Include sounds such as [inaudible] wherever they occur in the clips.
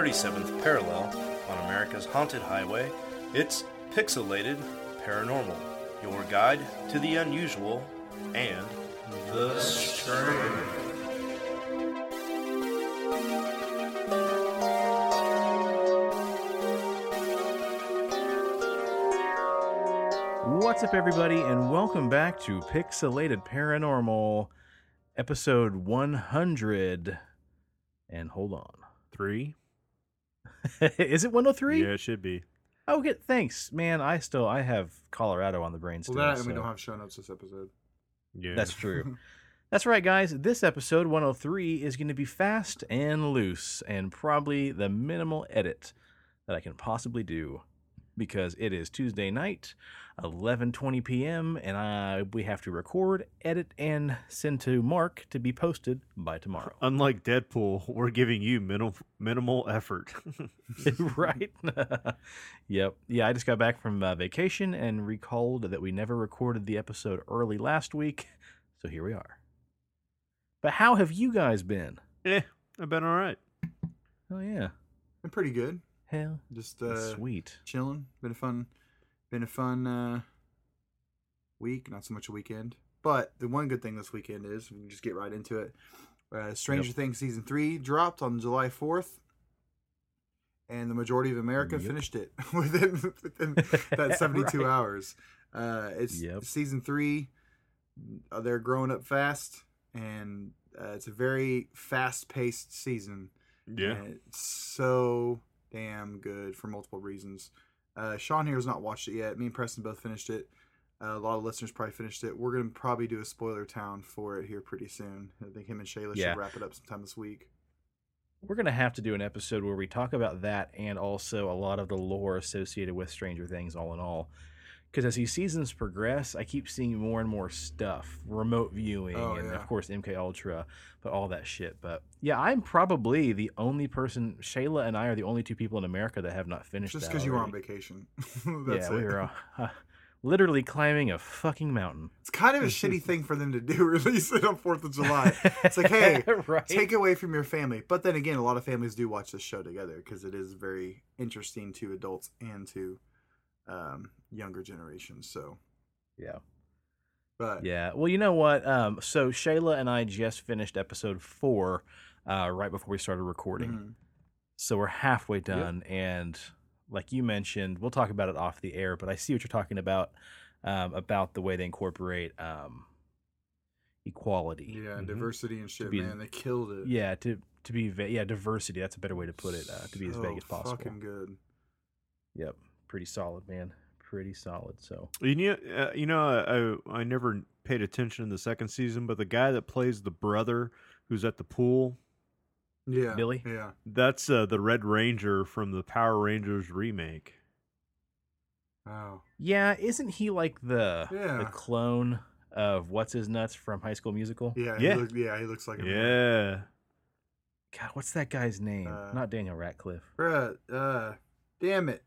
37th parallel on America's haunted highway, it's Pixelated Paranormal, your guide to the unusual and the strange. What's up, everybody, and welcome back to Pixelated Paranormal, episode 100. And hold on. Three? [laughs] Is it 103? Yeah, it should be. Oh, good. Thanks, man. I still I have Colorado on the brain still. Well, that and we don't have show notes this episode. Yeah. That's true. [laughs] That's right, guys. This episode 103 is going to be fast and loose, and probably the minimal edit that I can possibly do, because it is Tuesday night, 11:20 p.m., and I we have to record, edit, and send to Mark to be posted by tomorrow. [laughs] Unlike Deadpool, we're giving you minimal minimal effort. [laughs] [laughs] right? yep. Yeah, I just got back from uh, vacation and recalled that we never recorded the episode early last week, so here we are. But how have you guys been? eh, I've been all right. Oh yeah. I'm pretty good. Hell, Just uh, sweet. chilling. Been a fun, been a fun uh, week. Not so much a weekend, but the one good thing this weekend is we can just get right into it. Uh, Stranger Yep. Things season three dropped on July fourth, and the majority of America Yep. finished it [laughs] within, within that [laughs] seventy-two Right. hours. Uh, it's Yep. season three. Uh, they're growing up fast, and uh, it's a very fast-paced season. Yeah. So damn good for multiple reasons. Uh, Shawn here has not watched it yet. Me and Preston both finished it. Uh, a lot of listeners probably finished it. We're gonna probably do a spoiler town for it here pretty soon. I think him and Shayla Yeah. should wrap it up sometime this week. We're gonna have to do an episode where we talk about that and also a lot of the lore associated with Stranger Things, all in all. Because as these seasons progress, I keep seeing more and more stuff, remote viewing, Oh, and yeah. of course MK Ultra, but all that shit. But yeah, I'm probably the only person. Shayla and I are the only two people in America that have not finished. Just because you were on vacation. [laughs] That's yeah, we were uh, [laughs] literally climbing a fucking mountain. It's kind of a shitty thing for them to do. [laughs] Release it on Fourth of July. It's like, hey, right? take away from your family. But then again, a lot of families do watch this show together because it is very interesting to adults and to um, younger generations. So, yeah. but Yeah. Well, you know what? Um, so Shayla and I just finished episode four uh, right before we started recording. mhm. So we're halfway done. And like you mentioned, we'll talk about it off the air, but I see what you're talking about um, about the way they incorporate um, equality. yeah, Mhm. diversity and shit, be- man, they killed it. Yeah. To, to be, va- yeah, diversity. That's a better way to put it. Uh, to be as So vague as possible. Fucking good. Yep. Pretty solid, man. Pretty solid. So, You know, uh, you know, I, I never paid attention in the second season, but the guy that plays the brother who's at the pool, Yeah, Billy? Yeah, that's uh, the Red Ranger from the Power Rangers remake. wow. yeah, isn't he like the the Yeah. clone of what's his nuts from High School Musical? Yeah, Yeah. He look, yeah, he looks like a man. Yeah. God, what's that guy's name? Uh, Not Daniel Radcliffe. Bruh, uh, damn it.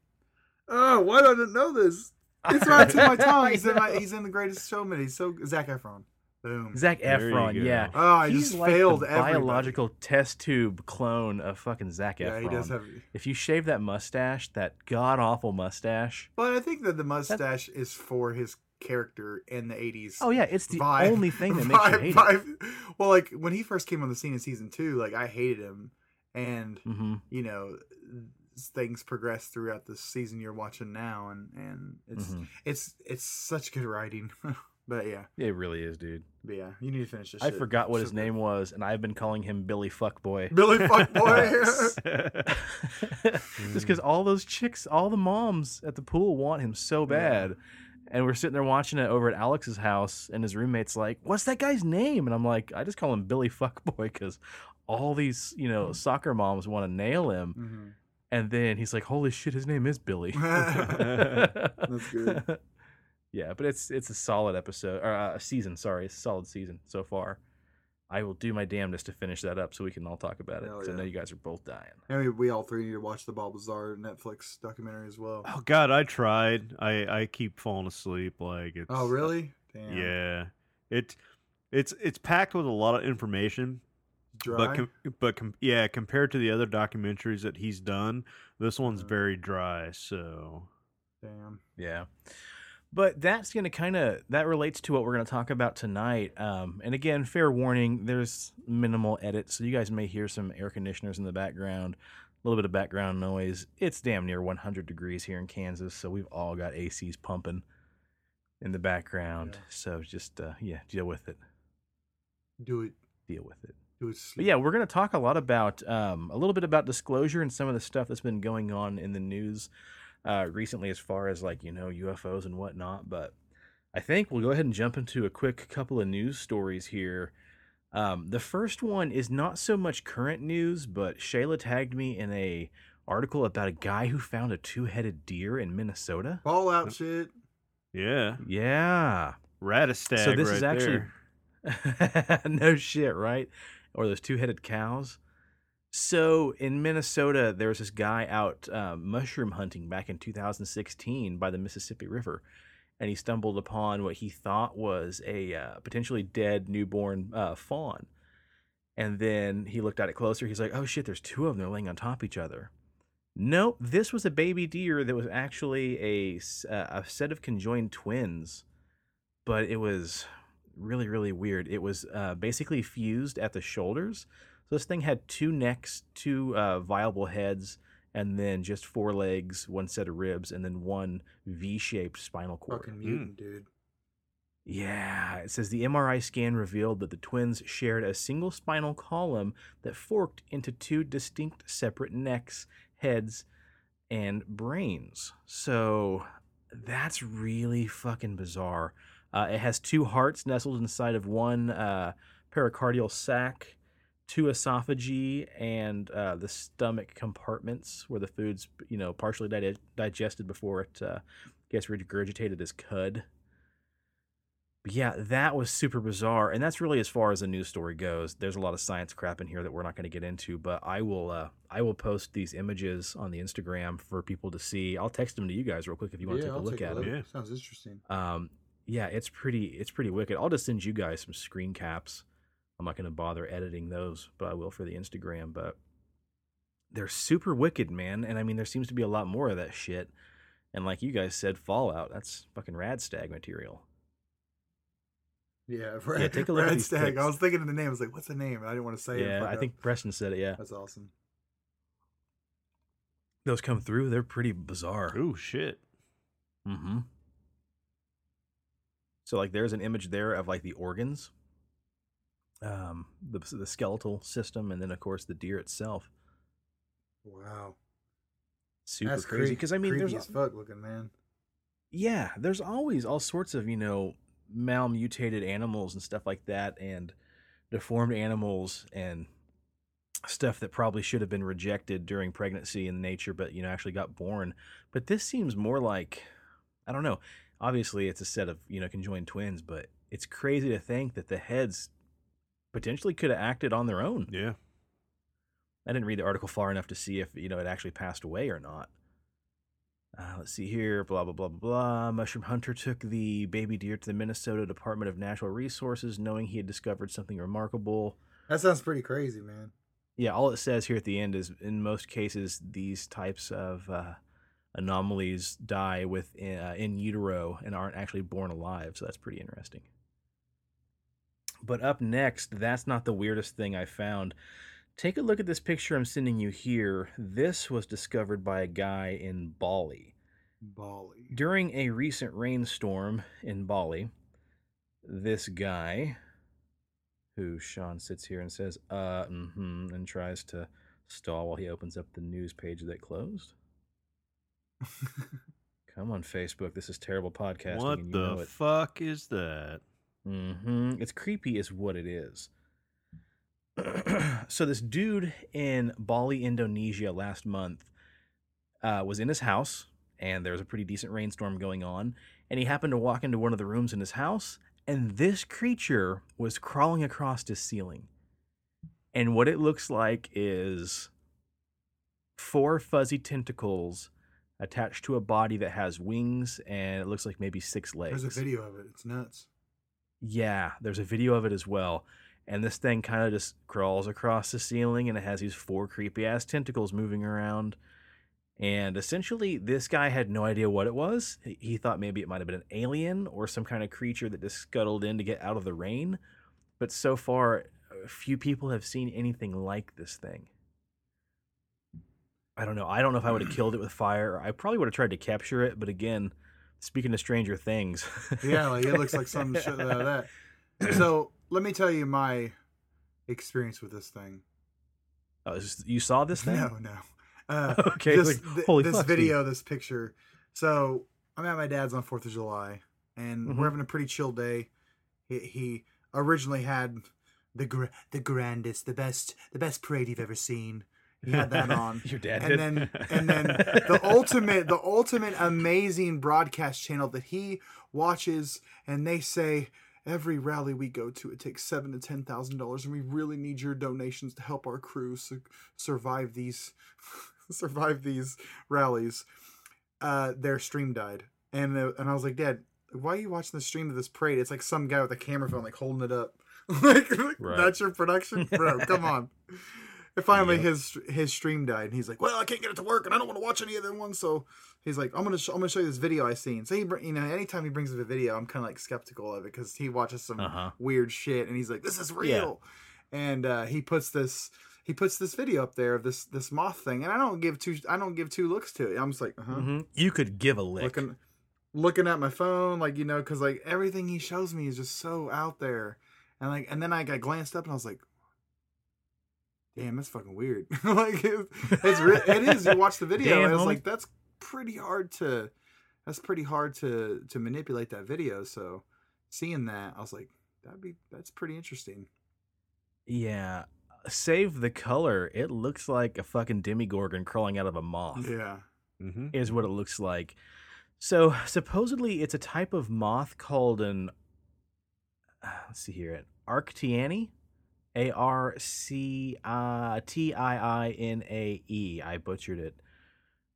Oh, why don't I know this? It's right to my [laughs] tongue. He's in, my, I he's in the greatest showman. He's so Zac Efron. Boom. Zac Efron. Yeah, Oh, I he's just like failed the everybody. biological test tube clone of fucking Zac Yeah, Efron. he does have. If you shave that mustache, that god awful mustache. But I think that the mustache is for his character in the '80s. Oh yeah, it's the vibe- only thing that makes you vibe- hate it. Well, like when he first came on the scene in season two, like I hated him, and hmm you know things progress throughout the season you're watching now, and and it's Mhm. it's it's such good writing. [laughs] but yeah, It really is, dude. but yeah, you need to finish this. I shit. forgot what his good. name was, and I've been calling him Billy Fuckboy. Billy [laughs] Fuckboy. [laughs] Just because all those chicks, all the moms at the pool want him so bad. And we're sitting there watching it over at Alex's house, and his roommate's like, What's that guy's name? And I'm like, I just call him Billy Fuckboy because all these, you know, soccer moms want to nail him. Mhm. And then he's like, Holy shit, his name is Billy. [laughs] That's good. [laughs] Yeah, but it's it's a solid episode or uh, a season. Sorry, it's a solid season so far. I will do my damnedest to finish that up so we can all talk about it. Hell 'cause I know you guys are both dying. And we, we all three need to watch the Bob Lazar Netflix documentary as well. oh God, I tried. I I keep falling asleep. Like it's. Oh, really? Damn. Yeah. It it's it's packed with a lot of information, Dry. But com- but com- yeah, compared to the other documentaries that he's done, this one's Mm. very dry. So Damn. Yeah. But that's going to kind of that relates to what we're going to talk about tonight. Um, and again, fair warning: there's minimal edits, so you guys may hear some air conditioners in the background, a little bit of background noise. It's damn near 100 degrees here in Kansas, so we've all got ACs pumping in the background. Yeah. So just uh, yeah, deal with it. Do it. Deal with it. Do it. But yeah, we're going to talk a lot about um, a little bit about disclosure and some of the stuff that's been going on in the news uh, recently, as far as like you know UFOs and whatnot. But I think we'll go ahead and jump into a quick couple of news stories here. Um, the first one is not so much current news, but Shayla tagged me in a article about a guy who found a two-headed deer in Minnesota. Fallout shit. yeah, Yeah. Radstag. So this right is actually [laughs] no shit, right? Or those two-headed cows. So in Minnesota, there was this guy out um, mushroom hunting back in 2016 by the Mississippi River, and he stumbled upon what he thought was a uh, potentially dead newborn uh, fawn. And then he looked at it closer. He's like, "Oh shit! There's two of them. They're laying on top of each other." Nope, this was a baby deer that was actually a uh, a set of conjoined twins, but it was really really weird. It was uh, basically fused at the shoulders. So this thing had two necks, two uh, viable heads, and then just four legs, one set of ribs, and then one V-shaped spinal cord. Fucking mutant, dude. Yeah, it says the MRI scan revealed that the twins shared a single spinal column that forked into two distinct separate necks, heads, and brains. So that's really fucking bizarre. Uh, it has two hearts nestled inside of one uh, pericardial sac, two esophagi, and uh, the stomach compartments where the food's you know partially di- digested before it uh, gets regurgitated as cud. But yeah, that was super bizarre, and that's really as far as the news story goes. There's a lot of science crap in here that we're not going to get into, but I will uh, I will post these images on the Instagram for people to see. I'll text them to you guys real quick if you want to yeah, take a I'll look take at a them. Yeah. Sounds interesting. Um, yeah, it's pretty it's pretty wicked. I'll just send you guys some screen caps. I'm not going to bother editing those, but I will for the Instagram. But they're super wicked, man. And I mean, there seems to be a lot more of that shit. And like you guys said, Fallout. That's fucking rad stag material. Yeah, [laughs] Red, take a look at Stag. pics. I was thinking of the name. I was like, what's the name? I didn't want to say it. yeah, I think Preston said it. Yeah, that's awesome. those come through. They're pretty bizarre. Oh shit! Mm-hmm. So like there's an image there of like the organs, um, the the skeletal system, and then of course the deer itself. Wow, Super that's crazy. Because I mean, there's as fuck looking man. yeah, there's always all sorts of you know malmutated animals and stuff like that, and deformed animals and stuff that probably should have been rejected during pregnancy in nature, but you know actually got born. But this seems more like I don't know. Obviously, it's a set of you know conjoined twins, but it's crazy to think that the heads potentially could have acted on their own. Yeah, I didn't read the article far enough to see if you know it actually passed away or not. Uh, let's see here. Blah blah blah blah blah. Mushroom hunter took the baby deer to the Minnesota Department of Natural Resources, knowing he had discovered something remarkable. That sounds pretty crazy, man. Yeah, all it says here at the end is in most cases these types of uh, anomalies die with uh, in utero and aren't actually born alive. So that's pretty interesting. But up next, that's not the weirdest thing I found. Take a look at this picture I'm sending you here. This was discovered by a guy in Bali. Bali. During a recent rainstorm in Bali, this guy, who Shawn sits here and says, uh, mm-hmm, and tries to stall while he opens up the news page that closed. [laughs] Come on, Facebook. This is terrible podcasting. what the fuck is that? hmm It's creepy, is what it is. [clears throat] so this dude in Bali, Indonesia, last month uh, was in his house, and there was a pretty decent rainstorm going on, and he happened to walk into one of the rooms in his house, and this creature was crawling across his ceiling. And what it looks like is four fuzzy tentacles attached to a body that has wings, and it looks like maybe six legs. There's a video of it. It's nuts. Yeah, there's a video of it as well. and this thing kind of just crawls across the ceiling and it has these four creepy ass tentacles moving around and essentially this guy had no idea what it was He- thought maybe it might have been an alien or some kind of creature that just scuttled in to get out of the rain but so far few people have seen anything like this thing i don't know i don't know if i would have [clears throat] killed it with fire i probably would have tried to capture it but again speaking of stranger things yeah, like it looks like [laughs] some shit out of that. So let me tell you my experience with this thing. Oh, you saw this thing No, no. Uh, [laughs] Okay, this, like, th- holy this fuck, video, this picture. So I'm at my dad's on Fourth of July, and Mhm. we're having a pretty chill day. He, he originally had the gra- the grandest, the best, the best parade you've ever seen. He had that [laughs] on. your dad and did then and then the [laughs] ultimate the ultimate amazing broadcast channel that he watches and they say every rally we go to it takes seven to ten thousand dollars and we really need your donations to help our crew su- survive these [laughs] survive these rallies. Uh their stream died. And uh, and i was like dad why are you watching the stream of this parade? It's like some guy with a camera phone like holding it up. Like Right. that's your production? Bro come on and finally, Yep. his his stream died, and he's like, "Well, I can't get it to work, and I don't want to watch any of them ones." So he's like, "I'm gonna sh- I'm gonna show you this video I seen." So he, br- you know, anytime he brings up a video, I'm kind of like skeptical of it because he watches some Uh-huh. weird shit, and he's like, "This is Yeah. real," and uh, he puts this he puts this video up there of this this moth thing, and I don't give two I don't give two looks to it. I'm just like, uh huh, Mhm. you could give a lick looking looking at my phone, like you know, because like everything he shows me is just so out there, and like and then I got glanced up and I was like, damn, that's fucking weird. [laughs] like it, it's re- it is. You watch the [laughs] video Damn, and it's like that's pretty hard to that's pretty hard to to manipulate that video. So seeing that, I was like, that'd be that's pretty interesting. Yeah. Save the color. It looks like a fucking Demogorgon crawling out of a moth, Yeah. hmm is what it looks like. So, supposedly, it's a type of moth called an. uh, Let's see here. An Arctianae? A R C uh, T I I N A E. I butchered it.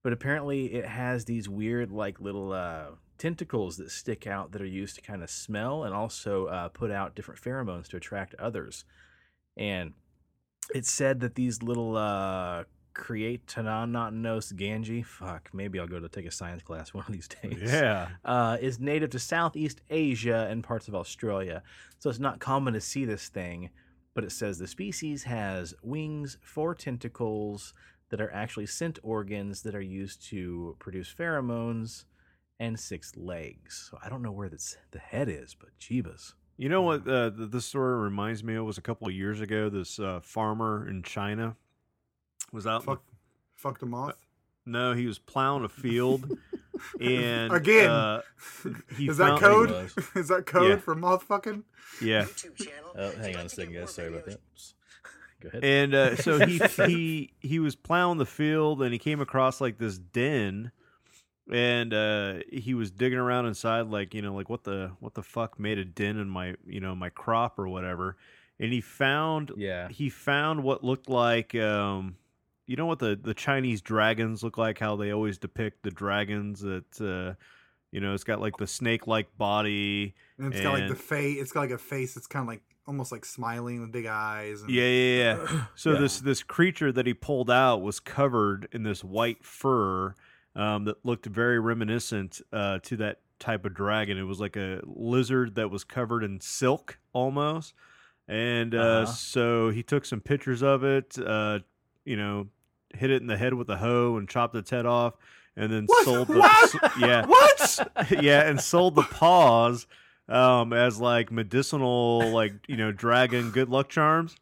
But apparently, it has these weird, like, little uh, tentacles that stick out that are used to kind of smell and also uh, put out different pheromones to attract others. And it's said that these little uh Creatinananos ganji, fuck, maybe I'll go to take a science class [laughs] one of these days. Yeah. Uh, is native to Southeast Asia and parts of Australia. So it's not common to see this thing, but it says the species has wings, four tentacles that are actually scent organs that are used to produce pheromones, and six legs. So I don't know where this, the head is, but Jeebus. You know what uh, this story reminds me of was a couple of years ago. This uh, farmer in China was out. in the- Fuck fuck the moth. No, he was plowing a field, [laughs] and Again. uh, he is that code? [laughs] is that code Yeah. for moth fucking? yeah, Oh, hang on a second, guys. Sorry about that. [laughs] Go ahead. and uh, so he he he was plowing the field, and he came across like this den, and uh, he was digging around inside, like you know, like what the what the fuck made a den in my you know my crop or whatever, and he found yeah. he found what looked like um you know what the the chinese dragons look like how they always depict the dragons that uh you know it's got like the snake like body And it's got like the face. It's got like a face that's kind of like almost like smiling with big eyes. And, yeah yeah yeah [clears throat] so Yeah. this this creature that he pulled out was covered in this white fur um that looked very reminiscent uh to that type of dragon it was like a lizard that was covered in silk almost and uh Uh-huh. so he took some pictures of it uh you know hit it in the head with a hoe and chopped its head off and then What? sold the What? yeah [laughs] What? [laughs] yeah and sold the paws um as like medicinal like you know dragon good luck charms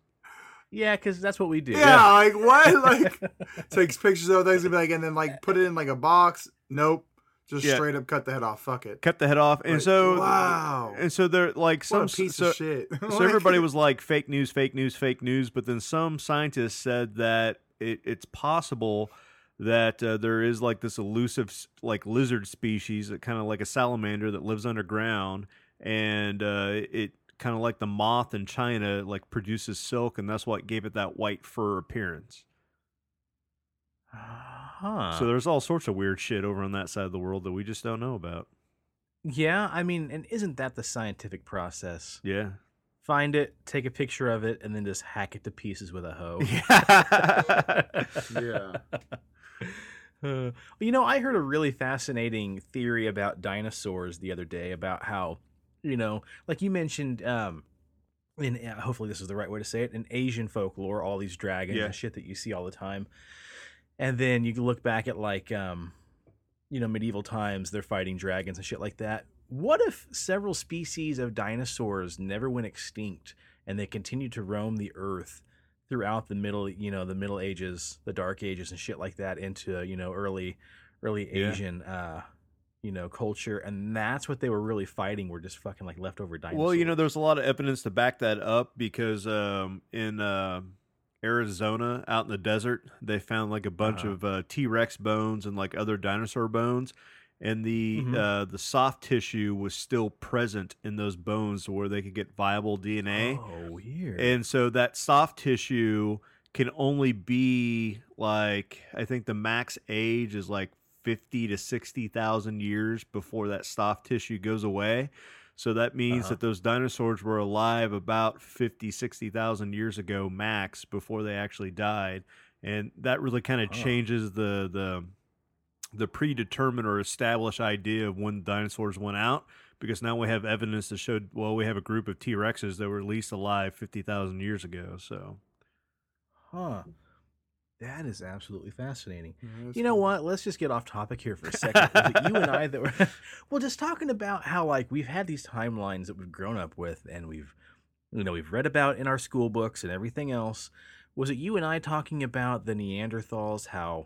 Yeah, because that's what we do. Yeah, like what? [laughs] Like takes pictures of things and be like, and then like put it in like a box. Nope, just Yeah. straight up cut the head off. Fuck it. cut the head off and Like, so wow, and so they're like some what a piece so, of shit. so everybody was like fake news fake news fake news but then some scientists said that it, it's possible that uh, there is like this elusive like lizard species that kind of like a salamander that lives underground and uh, it kind of like the moth in china like produces silk and that's what gave it that white fur appearance Huh. so there's all sorts of weird shit over on that side of the world that we just don't know about yeah, I mean, and isn't that the scientific process? yeah find it, take a picture of it, and then just hack it to pieces with a hoe. [laughs] Yeah. Uh, [laughs] you know, I heard a really fascinating theory about dinosaurs the other day about how, you know, like you mentioned, um, in uh, hopefully this is the right way to say it, in Asian folklore, all these dragons Yeah. and shit that you see all the time, and then you look back at like, um, you know, medieval times, they're fighting dragons and shit like that. What if several species of dinosaurs never went extinct and they continued to roam the earth throughout the middle, you know, the Middle Ages, the Dark Ages, and shit like that into you know early, early Yeah. Asian, uh, you know, culture, and that's what they were really fighting. Were just fucking like leftover dinosaurs. Well, you know, there's a lot of evidence to back that up because um, in uh, Arizona, out in the desert, they found like a bunch Uh-huh. of uh, T Rex bones and like other dinosaur bones, and the Mhm. uh, the soft tissue was still present in those bones, where they could get viable DNA. Oh, weird. And so that soft tissue can only be like I think the max age is like 50 to 60,000 years before that soft tissue goes away. So that means Uh-huh. that those dinosaurs were alive about 50, 60,000 years ago max before they actually died. And that really kind of changes the the the predetermined or established idea of when dinosaurs went out because now we have evidence that showed well we have a group of T-Rexes that were at least alive 50,000 years ago so huh? That is absolutely fascinating. Yeah, You know cool. what? Let's just get off topic here for a second. [laughs] Was you and I that were [laughs] well, just talking about how like we've had these timelines that we've grown up with, and we've you know we've read about in our school books and everything else. Was it you and I talking about the Neanderthals? How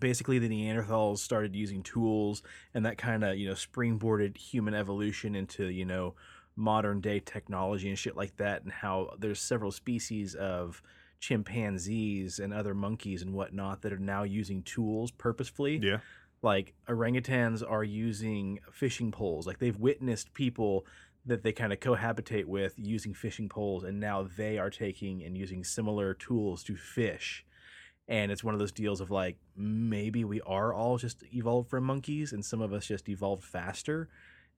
basically the Neanderthals started using tools, and that kind of you know springboarded human evolution into you know modern day technology and shit like that, and how there's several species of chimpanzees and other monkeys and whatnot that are now using tools purposefully. yeah Like orangutans are using fishing poles. Like they've witnessed people that they kind of cohabitate with using fishing poles, and now they are taking and using similar tools to fish. And it's one of those deals of like maybe we are all just evolved from monkeys, and some of us just evolved faster.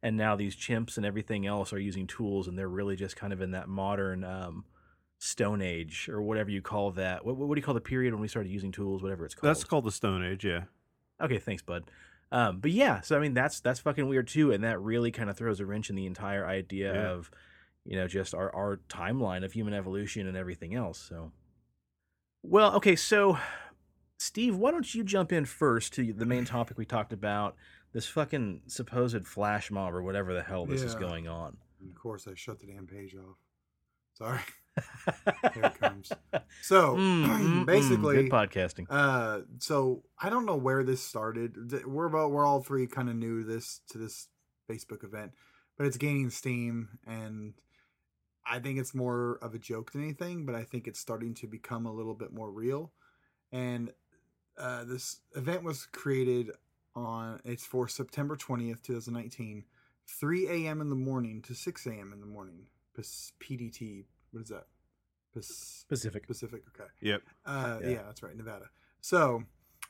And now these chimps and everything else are using tools, and they're really just kind of in that modern um, Stone Age or whatever you call that. What, what do you call the period when we started using tools? Whatever it's called. that's called the stone age yeah Okay, thanks, bud. Um, but yeah, so I mean that's that's fucking weird too, and that really kind of throws a wrench in the entire idea Yeah. of, you know, just our our timeline of human evolution and everything else. So, well, okay, so Steve, why don't you jump in first to the main topic we talked about, this fucking supposed flash mob or whatever the hell this is going on. And of course, I shut the damn page off. Sorry. [laughs] Here it comes. So Mm, mm, [clears throat] mm, basically, good podcasting. Uh, so I don't know where this started. We're about we're all three kind of new to this to this Facebook event, but it's gaining steam, and I think it's more of a joke than anything. But I think it's starting to become a little bit more real. And uh, this event was created on it's for September twentieth, two thousand nineteen, three a.m. in the morning to six a.m. in the morning. Pas- PDT. What is that? Pas- Pacific. Pacific. Okay. yep Uh, Yeah. yeah. that's right, Nevada. So,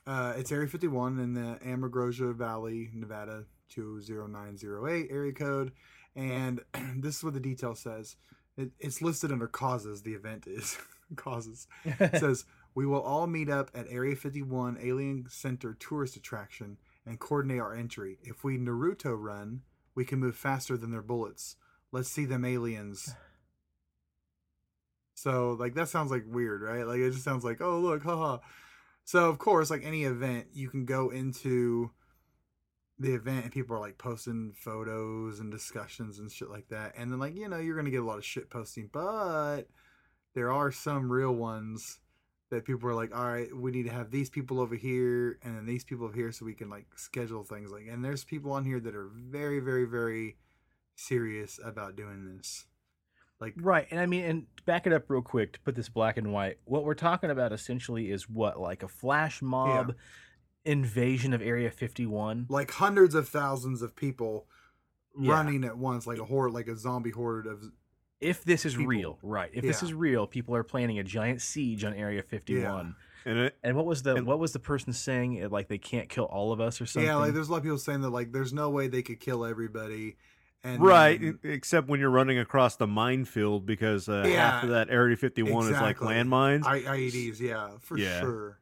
uh, it's Area 51 in the Amagrosia Valley, Nevada 20908 area code, and [clears throat] this is what the detail says. It, it's listed under causes. The event is [laughs] causes. It [laughs] says we will all meet up at Area 51 Alien Center tourist attraction and coordinate our entry. If we Naruto run, we can move faster than their bullets. Let's see them aliens. [sighs] So like that sounds like weird, right? Like it just sounds like, oh look, haha. So of course, like any event, you can go into the event and people are like posting photos and discussions and shit like that. And then like, you know, you're gonna get a lot of shit posting, but there are some real ones that people are like, all right, we need to have these people over here and then these people over here so we can like schedule things like and there's people on here that are very, very, very serious about doing this. Like Right, and I mean, and back it up real quick to put this black and white. What we're talking about essentially is what, like a flash mob invasion of Area Fifty One. like hundreds of thousands of people Yeah. running at once, like a horde, like a zombie horde of. If this is people. real, right? If this is real, people are planning a giant siege on Area Fifty One. and it And what was the And- what was the person saying? Like they can't kill all of us or something. Yeah, like there's a lot of people saying that like there's no way they could kill everybody, And right, then- except when you're running across the minefield because uh, half Yeah, of that Area 51 is like landmines. I, IEDs, yeah, for Yeah. sure.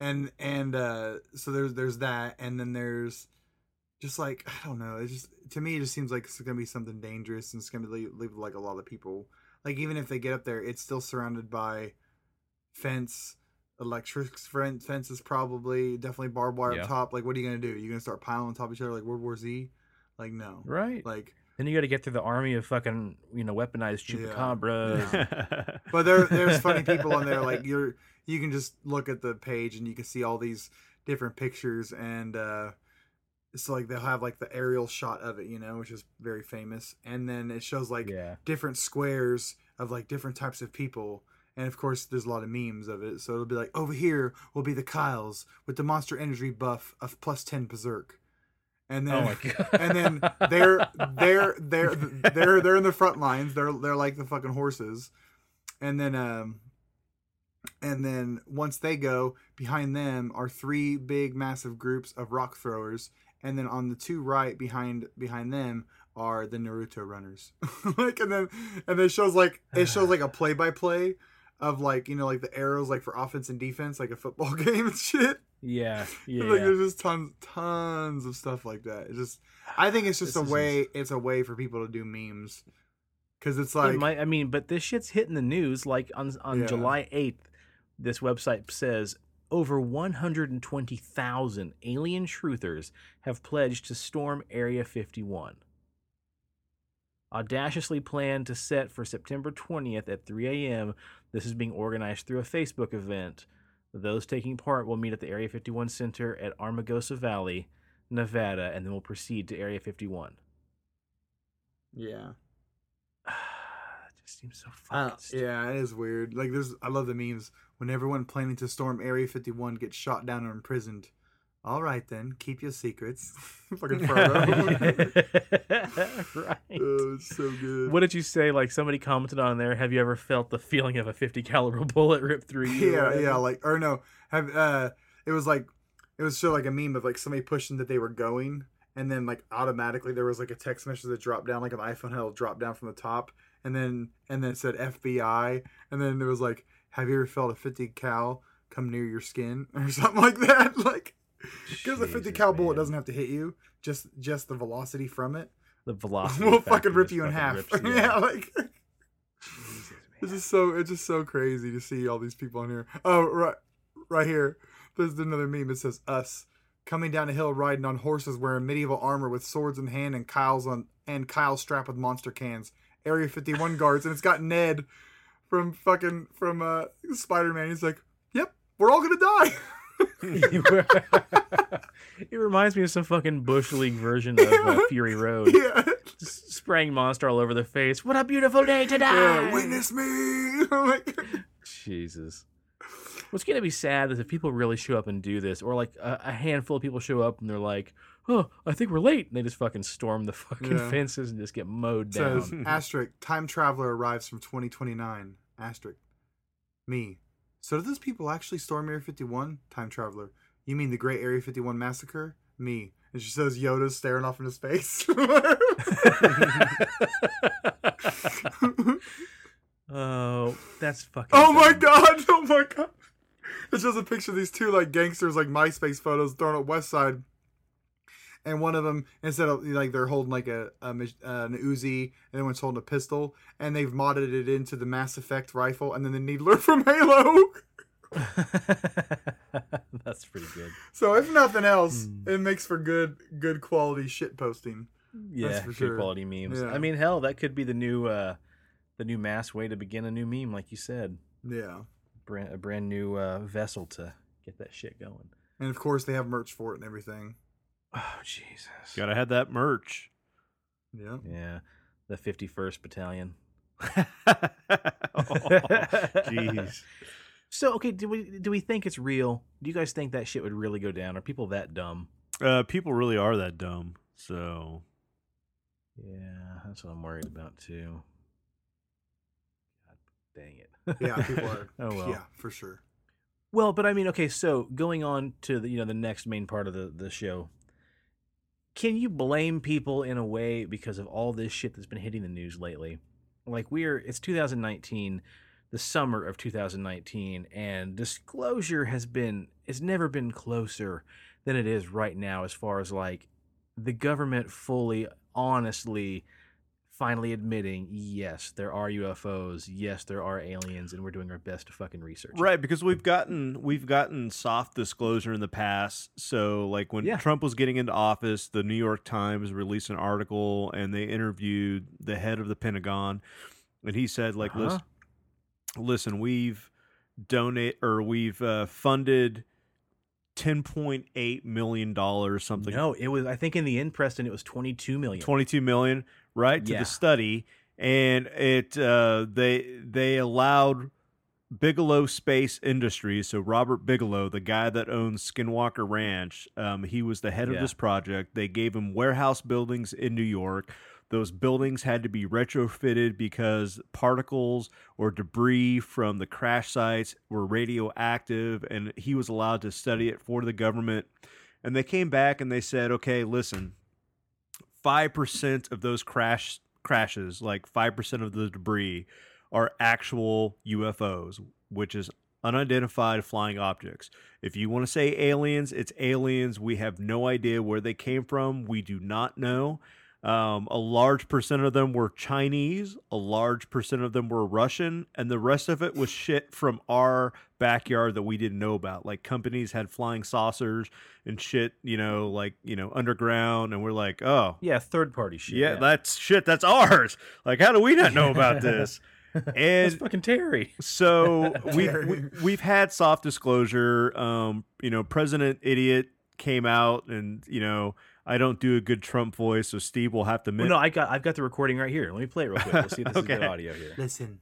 And and uh so there's there's that, and then there's just like I don't know. It just to me it just seems like it's gonna be something dangerous, and it's gonna leave, leave like a lot of people. Like even if they get up there, it's still surrounded by fence, electric fen- fences, probably definitely barbed wire Yeah. up top. Like what are you gonna do? You gonna start piling on top of each other like World War Z? Like no, Right. like. then you got to get through the army of fucking you know weaponized Yeah. chupacabras. [laughs] But there, there's funny people on there. Like you're, you can just look at the page and you can see all these different pictures, and uh, so like they'll have like the aerial shot of it, you know, which is very famous, and then it shows like yeah. different squares of like different types of people. And of course, there's a lot of memes of it. So it'll be like, over here will be the Kyles with the monster energy buff of plus 10 berserk. And then, Oh [laughs] and then they're they're they're [laughs] they're they're in the front lines. They're they're like the fucking horses. And then um and then once they go, behind them are three big massive groups of rock throwers. And then on the two right behind behind them are the Naruto runners. [laughs] like and then and it shows like it shows like a play by play of like, you know, like the arrows like for offense and defense, like a football [laughs] game and shit. yeah. [laughs] Yeah. Like there's just tons tons of stuff like that. It's just I think it's just This a way it's a way for people to do memes. Cause it's like it might, I mean, but this shit's hitting the news. Like on on Yeah. July eighth, this website says over 120,000 alien truthers have pledged to storm Area 51. Audaciously planned to set for September 20th at 3 a.m., this is being organized through a Facebook event. Those taking part will meet at the Area 51 Center at Amargosa Valley, Nevada, and then will proceed to Area 51. Yeah. Seems so Uh, fucking stupid. yeah, it is weird. Like there's I love the memes when everyone planning to storm Area 51 gets shot down or imprisoned. All right then, keep your secrets. [laughs] Fucking Frodo. [laughs] right. [laughs] oh, it's so good. What did you say? Like somebody commented on there. Have you ever felt the feeling of a 50 caliber bullet rip through you? yeah, yeah, like or no, have uh, it was like it was so like a meme of like somebody pushing that they were going, and then like automatically there was like a text message that dropped down, like an iPhone had drop down from the top, and then and then it said FBI, and then it was like, have you ever felt a 50 cal come near your skin [laughs] or something like that, [laughs] like. Because the 50 Jesus, cal bullet doesn't have to hit you, just just the velocity from it the velocity. will fucking rip you in half. [laughs] you yeah, like Jesus, It's just so it's just so crazy to see all these people on here. Oh, right, right here. There's another meme. It says us coming down a hill riding on horses wearing medieval armor with swords in hand and Kyle's on and Kyle strapped with monster cans. Area 51 guards and it's got Ned from fucking from uh Spider Man. He's like, "Yep, we're all gonna die." [laughs] [laughs] it reminds me of some fucking bush league version of uh, Fury Road. yeah, S- spraying monster all over the face. What a beautiful day to die! yeah. Witness me. [laughs] Like, Jesus. What's gonna be sad is if people really show up and do this, or like a, a handful of people show up and they're like, "Oh, I think we're late," and they just fucking storm the fucking Yeah. fences and just get mowed down. says [laughs] asterisk time traveler arrives from 2029 asterisk. Me. So do those people actually storm area 51 time traveler. You mean the great area 51 massacre? Me. And she says yoda's staring off into space. [laughs] [laughs] Oh, that's fucking. oh my god oh my god. It's just a picture of these two like gangsters like myspace photos thrown at west side and one of them instead of like they're holding like a, a uh, an Uzi and one's holding a pistol and they've modded it into the Mass Effect rifle and then the Needler [laughs] from Halo. [laughs] that's pretty good. So if nothing else, Hmm. it makes for good good quality shit posting. Yeah, for good sure. quality memes. Yeah. I mean, hell, that could be the new, uh the new mass way to begin a new meme, like you said. Yeah. Brand, a brand new uh, vessel to get that shit going. And of course they have merch for it and everything. Oh Jesus! Gotta have that merch. Yeah. Yeah, the 51st Battalion. [laughs] Oh, Jeez. So okay, do we do we think it's real? Do you guys think that shit would really go down? Are people that dumb? Uh, people really are that dumb. So Yeah, that's what I'm worried about too. God dang it. Yeah, people [laughs] are oh well. Yeah, for sure. Well, but I mean, okay, so going on to the you know the next main part of the the show. Can you blame people in a way because of all this shit that's been hitting the news lately? Like we're it's 2019, the summer of 2019, and disclosure has been it's never been closer than it is right now as far as like the government fully honestly finally admitting yes there are UFOs yes there are aliens and we're doing our best to fucking research. Right, because we've gotten we've gotten soft disclosure in the past. So like when Yeah. Trump was getting into office, the New York Times released an article and they interviewed the head of the Pentagon and he said like Uh-huh. listen, listen, we've donate or we've uh, funded 10.8 million dollars something no it was I think in the end Preston it was 22 million 22 million right to Yeah. the study and it uh they they allowed Bigelow Space Industries so Robert Bigelow the guy that owns Skinwalker Ranch um he was the head Yeah. of this project they gave him warehouse buildings in New York those buildings had to be retrofitted because particles or debris from the crash sites were radioactive and he was allowed to study it for the government and they came back and they said okay listen five percent of those crash crashes, like five percent of the debris, are actual UFOs, which is unidentified flying objects. If you want to say aliens, it's aliens. We have no idea where they came from. We do not know. Um, a large percent of them were Chinese, a large percent of them were Russian, and the rest of it was shit from our backyard that we didn't know about. Like companies had flying saucers and shit, you know, like, you know, underground, and we're like, oh, yeah third party shit yeah, that's shit. That's ours. Like, how do we not know about [laughs] this? that's And fucking Terry so we've [laughs] we, we've had soft disclosure. Um, you know, President Idiot came out, and you know, I don't do a good Trump voice, so Steve will have to. well, no I got I've got the recording right here let me play it real quick let's see if [laughs] this is good audio here Listen,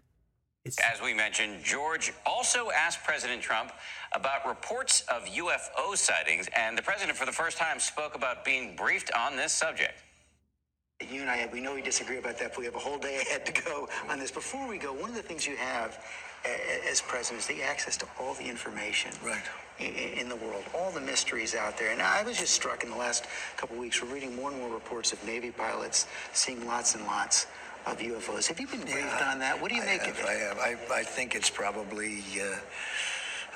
it's As we mentioned, George also asked President Trump about reports of UFO sightings, and the president, for the first time, spoke about being briefed on this subject. You and I, we know we disagree about that, but we have a whole day ahead to go on this. Before we go, one of the things you have a- as president is the access to all the information Right. i- i- in the world, all the mysteries out there. And I was just struck in the last couple of weeks, we're reading more and more reports of Navy pilots seeing lots and lots of UFOs. Have you been briefed on that? What do you I make have, of I it? have. I, I think it's probably. Uh,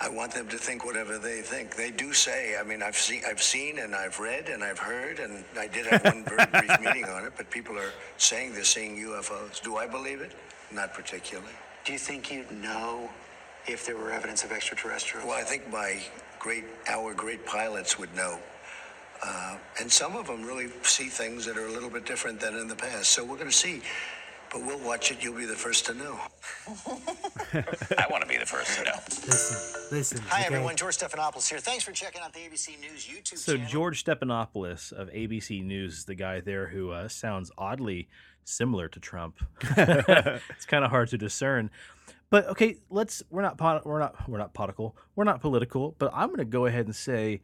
I want them to think whatever they think. They do say. I mean, I've seen, I've seen, and I've read, and I've heard, and I did have one very brief [laughs] meeting on it. But people are saying they're seeing UFOs. Do I believe it? Not particularly. Do you think you'd know if there were evidence of extraterrestrials? Well, I think my great, our great pilots would know. Uh, and some of them really see things that are a little bit different than in the past. So we're going to see. But we'll watch it. You'll be the first to know. [laughs] I want to be the first to know. listen, listen. Hi, okay? everyone. George Stephanopoulos here. Thanks for checking out the ABC News YouTube So channel. George Stephanopoulos of ABC News is the guy there who uh, sounds oddly similar to Trump. [laughs] [laughs] it's kind of hard to discern. But okay, let's we're not pot, we're not we're not political. We're not political, but I'm going to go ahead and say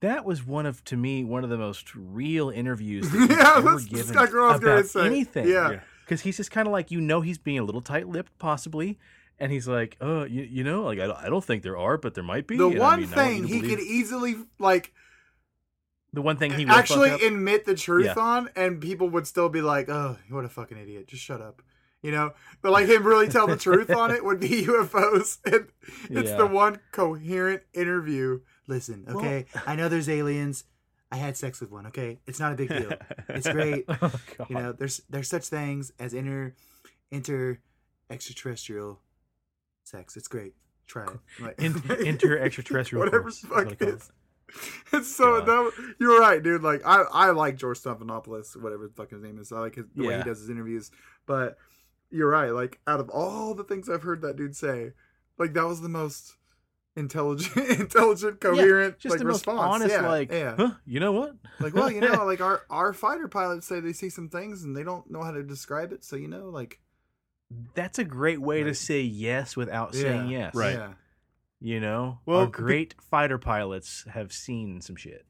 that was one of to me one of the most real interviews that [laughs] he's Yeah, ever that's given exactly what I was gonna about say. anything. Yeah. Cuz he's just kind of like you know he's being a little tight-lipped possibly and he's like, "Uh, you, you know, like I don't, I don't think there are, but there might be." The And one I want you thing he believe- could easily like the one thing he actually admit the truth Yeah. on, and people would still be like, "Oh, what a fucking idiot! Just shut up." You know, but like him really tell the truth on it would be [laughs] UFOs, and it's Yeah. the one coherent interview. Listen, okay, I know there's aliens. I had sex with one. Okay, it's not a big deal. It's great. [laughs] Oh, you know, there's there's such things as inter inter extraterrestrial sex. It's great. Try it. Like, In- [laughs] inter-extraterrestrial whatever course the what fuck I call it is. [laughs] It's so God. that, you're right, dude. Like I I like George Stephanopoulos, whatever the fuck his name is. I like his, the way he does his interviews. But you're right. Like out of all the things I've heard that dude say, like that was the most intelligent, [laughs] intelligent, coherent, just like the most response. honest, yeah, like, yeah. huh? You know what? Like, well, you know, [laughs] like our our fighter pilots say they see some things and they don't know how to describe it. So you know, like that's a great way to say yes without saying yeah, yes. Right. Yeah. You know, Well, our be- great fighter pilots have seen some shit.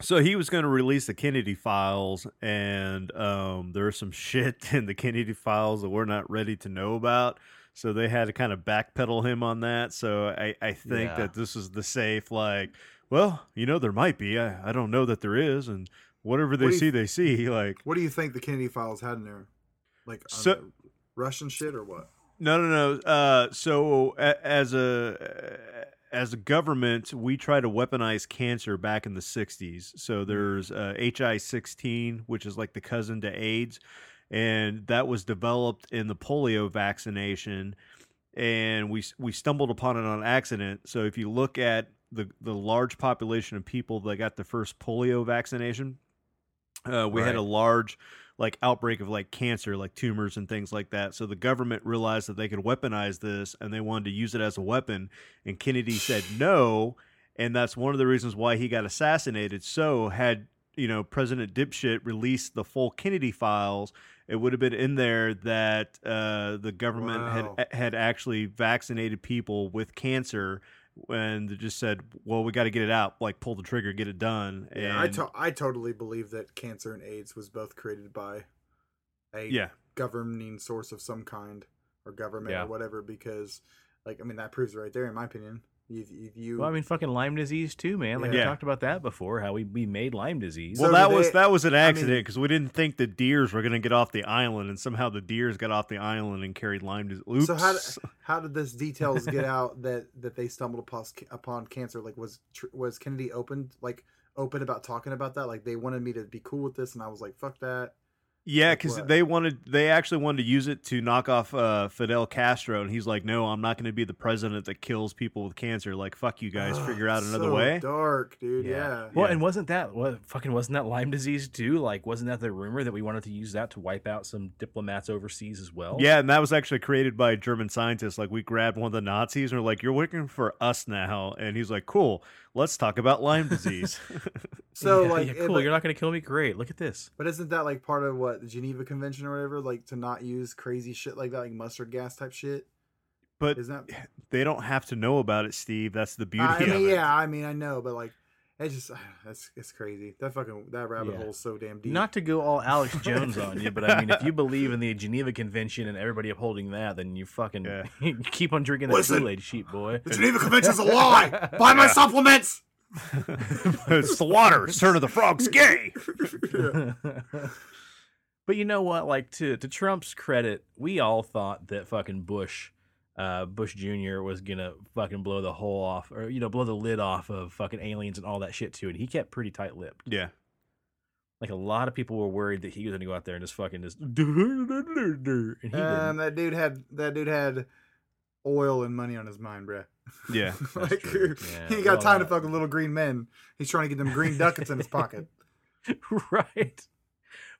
So he was going to release the Kennedy files, and um, there's some [laughs] shit in the Kennedy files that we're not ready to know about. So they had to kind of backpedal him on that. So I, I think Yeah. that this is the safe, like, well, you know, there might be. I, I don't know that there is, and whatever they What do you- see, they see. Like What do you think the Kennedy files had in there? Like So- Russian shit or what? No, no, no. Uh, so a, as a as a government, we try to weaponize cancer back in the '60s. So there's uh, HI-16, which is like the cousin to AIDS, and that was developed in the polio vaccination. And we we stumbled upon it on accident. So if you look at the the large population of people that got the first polio vaccination, uh, we had a large like outbreak of like cancer, like tumors and things like that. So the government realized that they could weaponize this and they wanted to use it as a weapon. And Kennedy said [sighs] no, and that's one of the reasons why he got assassinated. So had you know President Dipshit released the full Kennedy files, it would have been in there that uh, the government Wow. had had actually vaccinated people with cancer. And they just said, "Well, we got to get it out. Like, pull the trigger, get it done." And Yeah, I to- I totally believe that cancer and AIDS was both created by a yeah, governing source of some kind or government Yeah. or whatever. Because, like, I mean, that proves it right there, in my opinion. You, you, you Well, I mean, fucking Lyme disease too, man. Like we talked about that before, how we, we made Lyme disease. Well, do that was that was an accident because we didn't think the deers were going to get off the island, and somehow the deers got off the island and carried Lyme disease. Oops. So how did, [laughs] how did this details get out that that they stumbled upon upon cancer? Like was was Kennedy open like open about talking about that? Like they wanted me to be cool with this, and I was like, fuck that. Yeah, because what? they wanted they actually wanted to use it to knock off uh, Fidel Castro, and he's like, "No, I'm not going to be the president that kills people with cancer. Like, fuck you guys, Ugh, figure out another so way." Dark, dude. Yeah. Well, Yeah. and wasn't that what fucking wasn't that Lyme disease too? Like, wasn't that the rumor that we wanted to use that to wipe out some diplomats overseas as well? Yeah, and that was actually created by German scientists. Like, we grabbed one of the Nazis and we're like, "You're working for us now," and he's like, "Cool, let's talk about Lyme [laughs] disease." [laughs] So Yeah, like, yeah, cool. but, You're not going to kill me. Great. Look at this. but isn't that like part of what the Geneva Convention or whatever? Like to not use crazy shit like that, like mustard gas type shit. but Isn't that? [sighs] they don't have to know about it, Steve. That's the beauty I of mean, it. yeah, I mean, I know, but like, it's just that's it's crazy. That fucking that rabbit Yeah. hole's so damn deep. Not to go all Alex [laughs] Jones on you, but I mean, if you believe in the Geneva Convention and everybody upholding that, then you fucking Yeah. [laughs] keep on drinking that Listen. Kool Aid, sheep boy. the Geneva Convention's a lie. Buy my supplements. [laughs] it's the water. It's turning the frogs gay. but you know what? Like to to Trump's credit, we all thought that fucking Bush, uh, Bush Jr. was gonna fucking blow the hole off, or you know, blow the lid off of fucking aliens and all that shit too. And he kept pretty tight lipped. Yeah. Like a lot of people were worried that he was gonna go out there and just fucking just, [laughs] and he Um, that dude had that dude had oil and money on his mind, bruh. Yeah. [laughs] like. Yeah, he ain't got time to that- fucking little green men. He's trying to get them green ducats in his pocket. [laughs] right.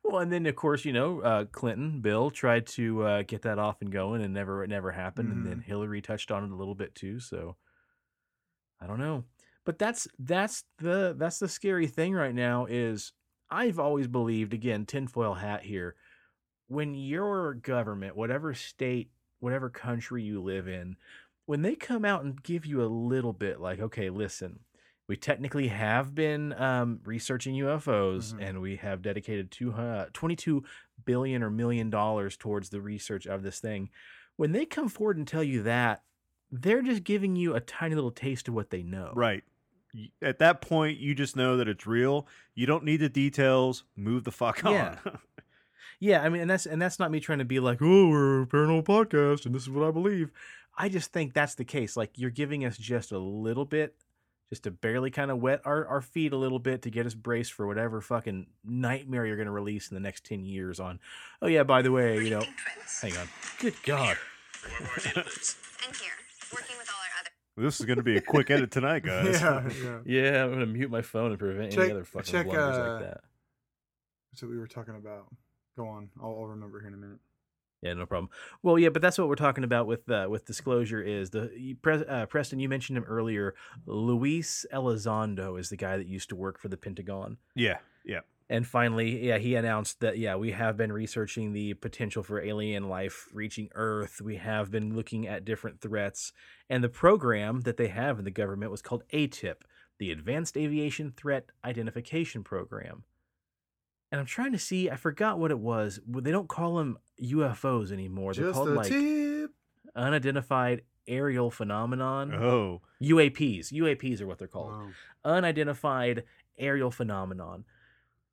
Well, and then of course you know uh, Clinton, Bill tried to uh, get that off and going, and never it never happened. And then Hillary touched on it a little bit too. So I don't know, but that's that's the that's the scary thing right now. Is I've always believed again tinfoil hat here. When your government, whatever state, whatever country you live in, when they come out and give you a little bit, like okay, listen, we technically have been um, researching UFOs Mhm. and we have dedicated two, uh, 22 billion or million dollars towards the research of this thing. When they come forward and tell you that, they're just giving you a tiny little taste of what they know. Right. At that point, you just know that it's real. You don't need the details. Move the fuck on. Yeah. [laughs] Yeah, I mean, and that's and that's not me trying to be like, oh, we're a paranormal podcast and this is what I believe. I just think that's the case. Like you're giving us just a little bit, just to barely kind of wet our, our feet a little bit to get us braced for whatever fucking nightmare you're gonna release in the next ten years on. Oh yeah, by the way, you know, hang on. Good God. And here, working with all our other. this is going to be a quick edit tonight, [laughs] guys. yeah, [laughs] yeah. Yeah, I'm gonna mute my phone and prevent Check- any other fucking check, blunders uh, like that. That's what we were talking about. Go on. I'll, I'll remember here in a minute. Yeah, no problem. Well, yeah, but that's what we're talking about with uh, with disclosure. Is the uh, Preston? You mentioned him earlier. Luis Elizondo is the guy that used to work for the Pentagon. Yeah. Yeah. And finally, yeah, he announced that yeah, we have been researching the potential for alien life reaching Earth. We have been looking at different threats, and the program that they have in the government was called ATIP, the Advanced Aviation Threat Identification Program. And I'm trying to see, I forgot what it was. They don't call them UFOs anymore. They're Just called a like tip. unidentified aerial phenomenon. Oh. UAPs. UAPs are what they're called Wow. unidentified aerial phenomenon.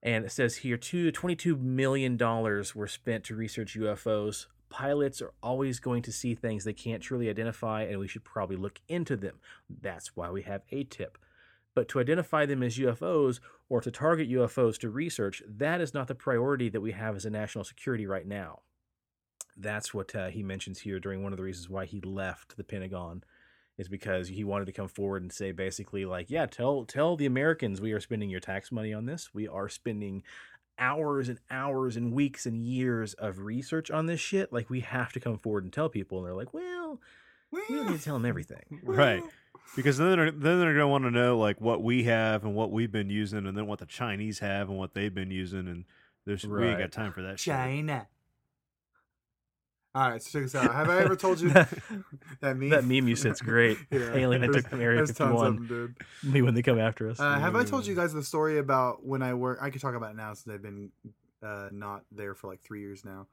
And it says here, two, $22 million were spent to research UFOs. Pilots are always going to see things they can't truly identify, and we should probably look into them. That's why we have ATIP. But to identify them as UFOs or to target UFOs to research, that is not the priority that we have as a national security right now. That's what uh, he mentions here during one of the reasons why he left the Pentagon is because he wanted to come forward and say basically like, yeah, tell tell the Americans we are spending your tax money on this. We are spending hours and hours and weeks and years of research on this shit. Like we have to come forward and tell people, and they're like, well, we don't need to tell them everything. Right. Because then they're then they're gonna want to know like what we have and what we've been using, and then what the Chinese have and what they've been using, and there's we ain't got time for that. shit. China. All right, so check this out. Have I ever told you [laughs] That- that meme? that meme you said's great. [laughs] Alien that there's- took from Area tons of 51. them, dude. Me when they come after us. Uh, have I told you guys the story about when I work? I could talk about it now since I've been uh, not there for like three years now.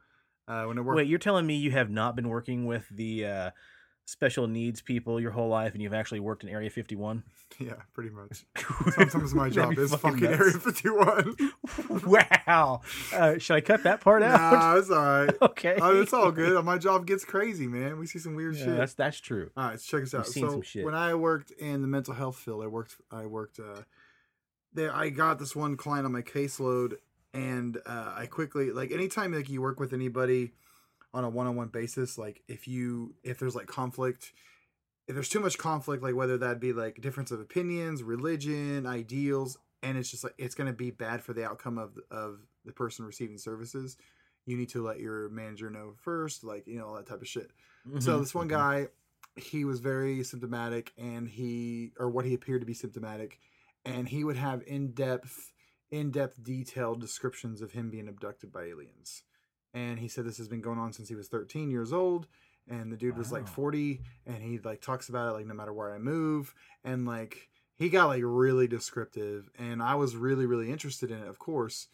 Uh, when I work, Wait, you're telling me you have not been working with the uh, special needs people your whole life, and you've actually worked in Area 51? [laughs] yeah, pretty much. [laughs] Sometimes my job is fucking fucking. Area 51. [laughs] wow. Uh, should I cut that part out? nah, it's all right. okay. Oh, it's all good. My job gets crazy, man. We see some weird Yeah, shit. that's that's true. All right, so check this out. so some shit. when I worked in the mental health field, I worked I worked uh there I got this one client on my caseload and uh I quickly like anytime like you work with anybody on a one-on-one basis, like if you if there's like conflict if there's too much conflict, like whether that be like difference of opinions, religion, ideals, and it's just like it's gonna be bad for the outcome of of the person receiving services, you need to let your manager know first, like you know all that type of shit. So Mhm. this one guy, he was very symptomatic, and he or what he appeared to be symptomatic, and he would have in depth, in depth, detailed descriptions of him being abducted by aliens. And he said this has been going on since he was 13 years old, and the dude was like 40, and he like talks about it like no matter where I move, and like he got like really descriptive, and I was really really interested in it, of course.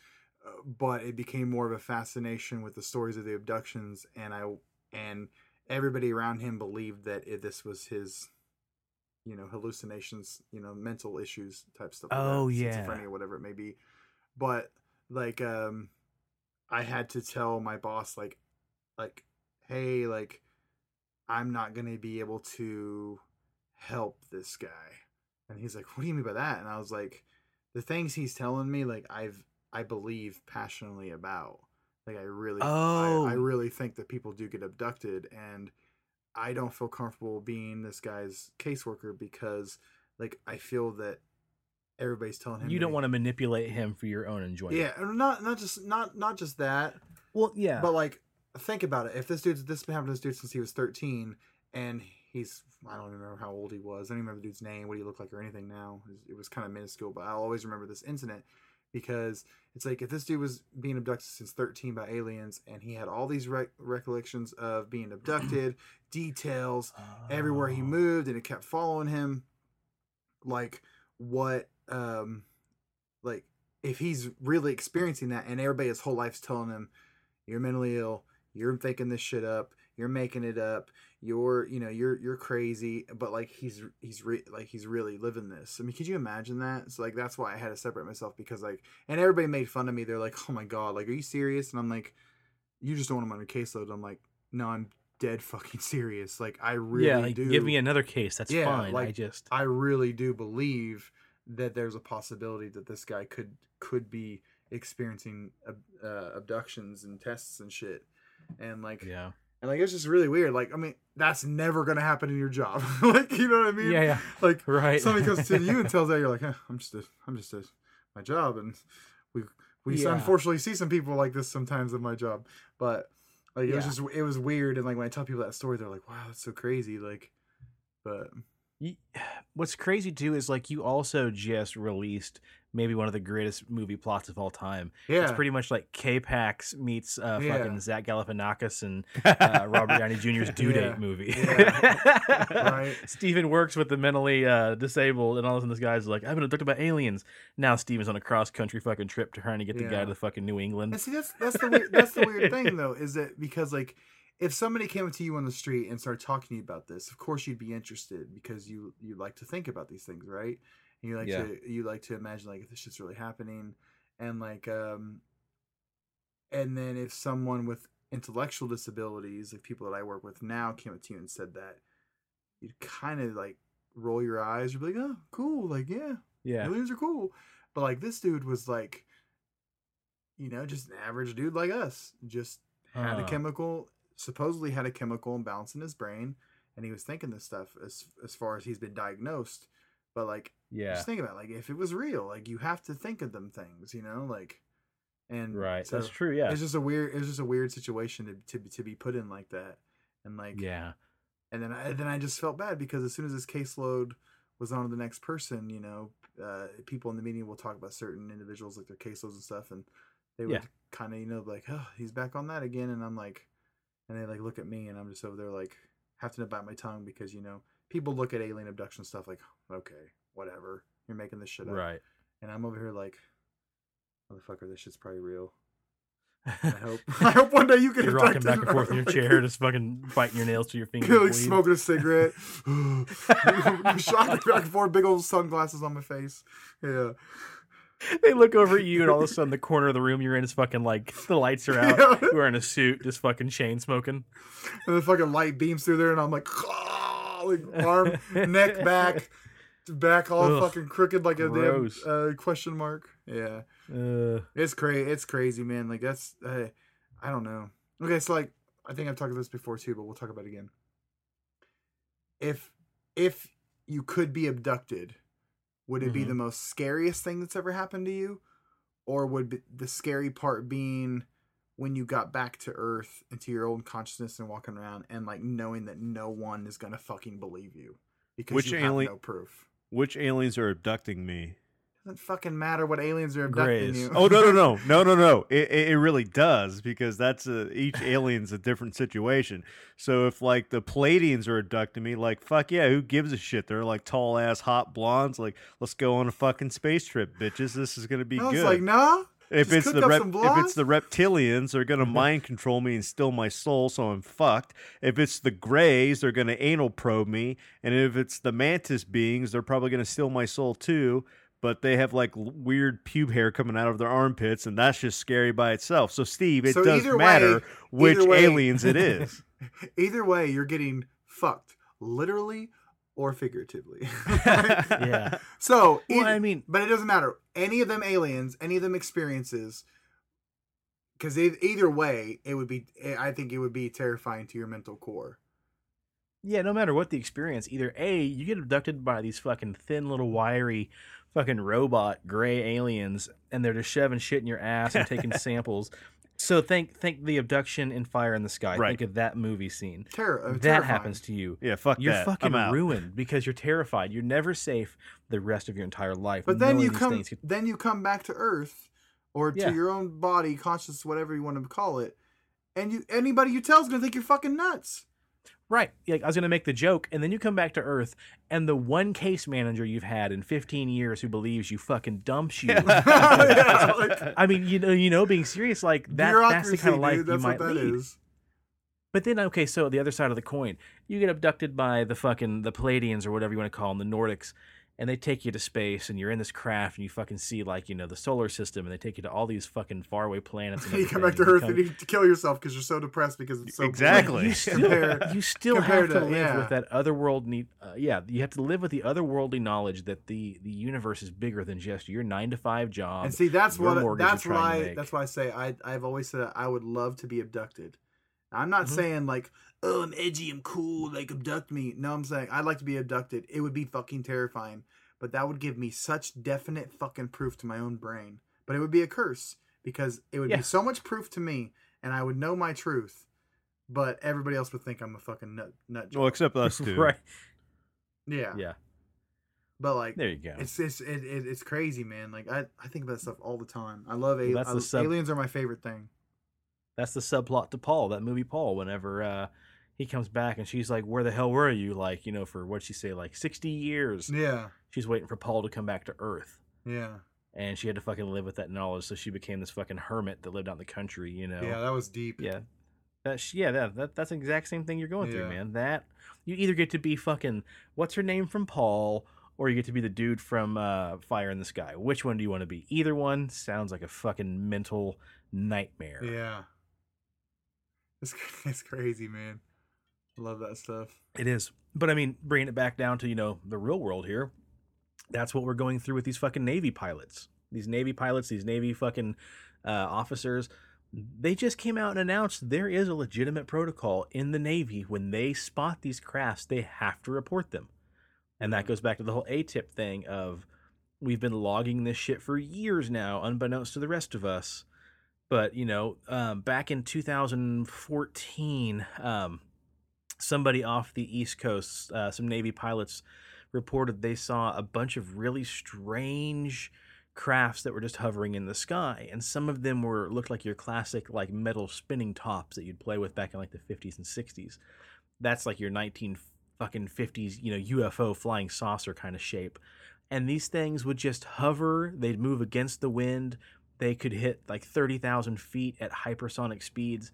uh, But it became more of a fascination with the stories of the abductions, and I and everybody around him believed that it, this was his you know hallucinations you know mental issues type stuff like Oh, that, yeah. schizophrenia whatever it may be but like um i had to tell my boss like like hey like i'm not gonna be able to help this guy. And he's like what do you mean by that? And i was like the things he's telling me like i've i believe passionately about. Like i really Oh. I, I oh. really think that people do get abducted and i don't feel comfortable being this guy's caseworker because like i feel that everybody's telling him You don't want to manipulate him for your own enjoyment. yeah and not not just not not just that Well, yeah. but like think about it if this dude's this been happening to this dude since he was 13 and he's i don't even remember how old he was i don't even remember the dude's name what he looked like or anything now it was, kind of minuscule but i'll always remember this incident because it's like if this dude was being abducted since 13 by aliens and he had all these rec- recollections of being abducted [clears throat] details everywhere he Oh. moved and it kept following him like what um like if he's really experiencing that and everybody his whole life's telling him you're mentally ill you're thinking this shit up you're making it up you're you know you're you're crazy but like he's he's re- like he's really living this. I mean could you imagine that? So like that's why i had to separate myself because like and everybody made fun of me. They're like oh my god like are you serious? And i'm like you just don't want him on your caseload. I'm like no i'm dead fucking serious. Like i really yeah, like, do. give me another case. That's Yeah, fine. I just I really do believe that there's a possibility that this guy could could be experiencing ab- uh, abductions and tests and shit, and like yeah. and like it's just really weird. Like I mean, that's never gonna happen in your job. [laughs] like you know what I mean? Yeah, yeah. Like Right. somebody comes to you and [laughs] tells that you're like, eh, I'm just a, I'm just a, my job, and we we Yeah. unfortunately see some people like this sometimes in my job, but like it was just it was weird, and like when I tell people that story, they're like, wow, that's so crazy, like, but. [sighs] What's crazy too is like you also just released maybe one of the greatest movie plots of all time. Yeah. It's pretty much like K-Pax meets uh, Yeah. fucking Zach Galifianakis and [laughs] uh, Robert Downey Jr.'s due Yeah. date movie. Yeah. Right. [laughs] Steven works with the mentally uh, disabled, and all of a sudden this guy's like, "I've been abducted by aliens." Now Steven's on a cross country fucking trip to trying to get the guy Yeah. the fucking New England. And see, that's that's the weird, that's the weird thing [laughs] though, is that because like if somebody came up to you on the street and started talking to you about this, of course you'd be interested because you you like to think about these things, right? And you like Yeah. to you like to imagine like if this shit's really happening, and like um and then if someone with intellectual disabilities like people that i work with now came up to you and said that you'd kind of like roll your eyes you'd be like oh cool like yeah Yeah. aliens are cool but like this dude was like you know just an average dude like us just had a chemical supposedly had a chemical imbalance in his brain and he was thinking this stuff as as far as he's been diagnosed but like Yeah. just think about it, like if it was real like you have to think of them things you know like and Right. so That's true. Yeah. it's just a weird it's just a weird situation to, to, to be put in like that and like Yeah. and then I, then I just felt bad because as soon as this caseload was on to the next person, you know, uh, people in the meeting will talk about certain individuals like their caseloads and stuff, and they would Yeah. kind of you know like, oh, he's back on that again, and I'm like, and they like look at me, and I'm just over there like having to bite my tongue because you know people look at alien abduction stuff like, okay, whatever, you're making this shit up, Right. and I'm over here like, motherfucker, this shit's probably real. [laughs] I hope [laughs] I hope one day you get You're rocking back and forth in your Like, chair, just fucking biting your nails to your [laughs] fingers. like bleed. smoking a cigarette, shocking back and forth, big old sunglasses on my face. Yeah, [laughs] They look over at you, and all of a sudden, the corner of the room you're in is fucking like the lights are out. [laughs] Yeah. You're wearing a suit, just fucking chain smoking. and the fucking light beams through there, and I'm like, like arm, [laughs] neck, back, back all Ugh, fucking crooked like a damn uh, question mark. Yeah, Uh, it's crazy. It's crazy, man. Like that's, uh, I don't know. Okay, so like, I think I've talked about this before too, but we'll talk about it again. If if you could be abducted, would it be Mhm. the most scariest thing that's ever happened to you, or would be the scary part being when you got back to Earth into your own consciousness and walking around and like knowing that no one is gonna fucking believe you because Which you alien- have no proof. Which aliens are abducting me? Doesn't fucking matter what aliens are abducting Grays. you. Oh no no no [laughs] no no no! It, it really does because that's a, each alien's a different situation. So if like the Pleiadians are abducting me, like fuck yeah, who gives a shit? They're like tall ass hot blondes. Like let's go on a fucking space trip, bitches. This is gonna be I was good. like, nah. if just it's the rep- if it's the reptilians, they're gonna mm-hmm. mind control me and steal my soul, so I'm fucked. If it's the Greys, they're gonna anal probe me, and if it's the Mantis beings, they're probably gonna steal my soul too. But they have like weird pube hair coming out of their armpits, and that's just scary by itself. So Steve, it So does either way- matter which way- aliens it [laughs] is. Either way, you're getting fucked, literally or figuratively. [laughs] [laughs] Yeah. So, Well, either- I mean- but it doesn't matter. Any of them aliens, any of them experiences, because either way, it would be. Eh, I think it would be terrifying to your mental core. yeah, no matter what the experience, either A, you get abducted by these fucking thin little wiry fucking robot gray aliens and they're just shoving shit in your ass and taking [laughs] samples. So think think the abduction in Fire in the Sky. Right. Think of that movie scene. Terror. uh, that terrifying. happens to you. Yeah, fuck You're that. fucking I'm out. ruined because you're terrified. You're never safe the rest of your entire life. But then you come. things could- Then you come back to Earth, or to Yeah. your own body, conscious, whatever you want to call it, and you anybody you tell is gonna think you're fucking nuts. Right. Like I was gonna make the joke, and then you come back to Earth, and the one case manager you've had in 15 years who believes you fucking dumps you. [laughs] [laughs] I mean, you know, you know, being serious like that. That's the kind of life dude, you might lead. is. But then, okay, so the other side of the coin, you get abducted by the fucking the Pleiadians or whatever you want to call them, the Nordics, and they take you to space, and you're in this craft, and you fucking see like you know the solar system, and they take you to all these fucking faraway planets. And [laughs] you come back to everything, Earth and and you to kill yourself because you're so depressed because it's so Exactly. you still, Compare- you still compare have to to- live yeah. with that otherworldly. Uh, yeah, you have to live with the otherworldly knowledge that the the universe is bigger than just your nine to five job. And see, that's what that's you're what trying to I make. that's why I say I I've always said I would love to be abducted. I'm not Mhm. saying like oh I'm edgy I'm cool like abduct me. No, I'm saying I'd like to be abducted. It would be fucking terrifying, but that would give me such definite fucking proof to my own brain. But it would be a curse because it would Yeah. be so much proof to me, and I would know my truth. But everybody else would think I'm a fucking nut nut. Well, job. except us [laughs] two. right? yeah, Yeah, But like there you go. It's it's it, it, it's crazy, man. Like I, I think about that stuff all the time. I love Well, al- that's I- the sub- aliens are my favorite thing. That's the subplot to Paul, that movie Paul. Whenever uh, he comes back and she's like, "Where the hell were you?" Like you know, for what she say, like sixty years. Yeah, She's waiting for Paul to come back to Earth. yeah, and she had to fucking live with that knowledge. So she became this fucking hermit that lived out in the country. You know. yeah. That was deep. Yeah. That's yeah, that, that that's the exact same thing you're going through, man. That you either get to be fucking what's her name from Paul, or you get to be the dude from uh, Fire in the Sky. Which one do you want to be? Either one sounds like a fucking mental nightmare. Yeah. It's [laughs] it's crazy, man. Love that stuff. It is. But I mean, bringing it back down to, you know, the real world here, that's what we're going through with these fucking Navy pilots. These Navy pilots, these Navy fucking uh, officers, they just came out and announced there is a legitimate protocol in the Navy. When they spot these crafts, they have to report them. And that goes back to the whole ATIP thing of we've been logging this shit for years now, unbeknownst to the rest of us. But, you know, um, back in 2014, um, somebody off the East Coast, uh, some Navy pilots reported they saw a bunch of really strange crafts that were just hovering in the sky and some of them were looked like your classic like metal spinning tops that you'd play with back in like the 50s and 60s that's like your 19 fucking 50s you know UFO flying saucer kind of shape. And these things would just hover they'd move against the wind they could hit like 30,000 feet at hypersonic speeds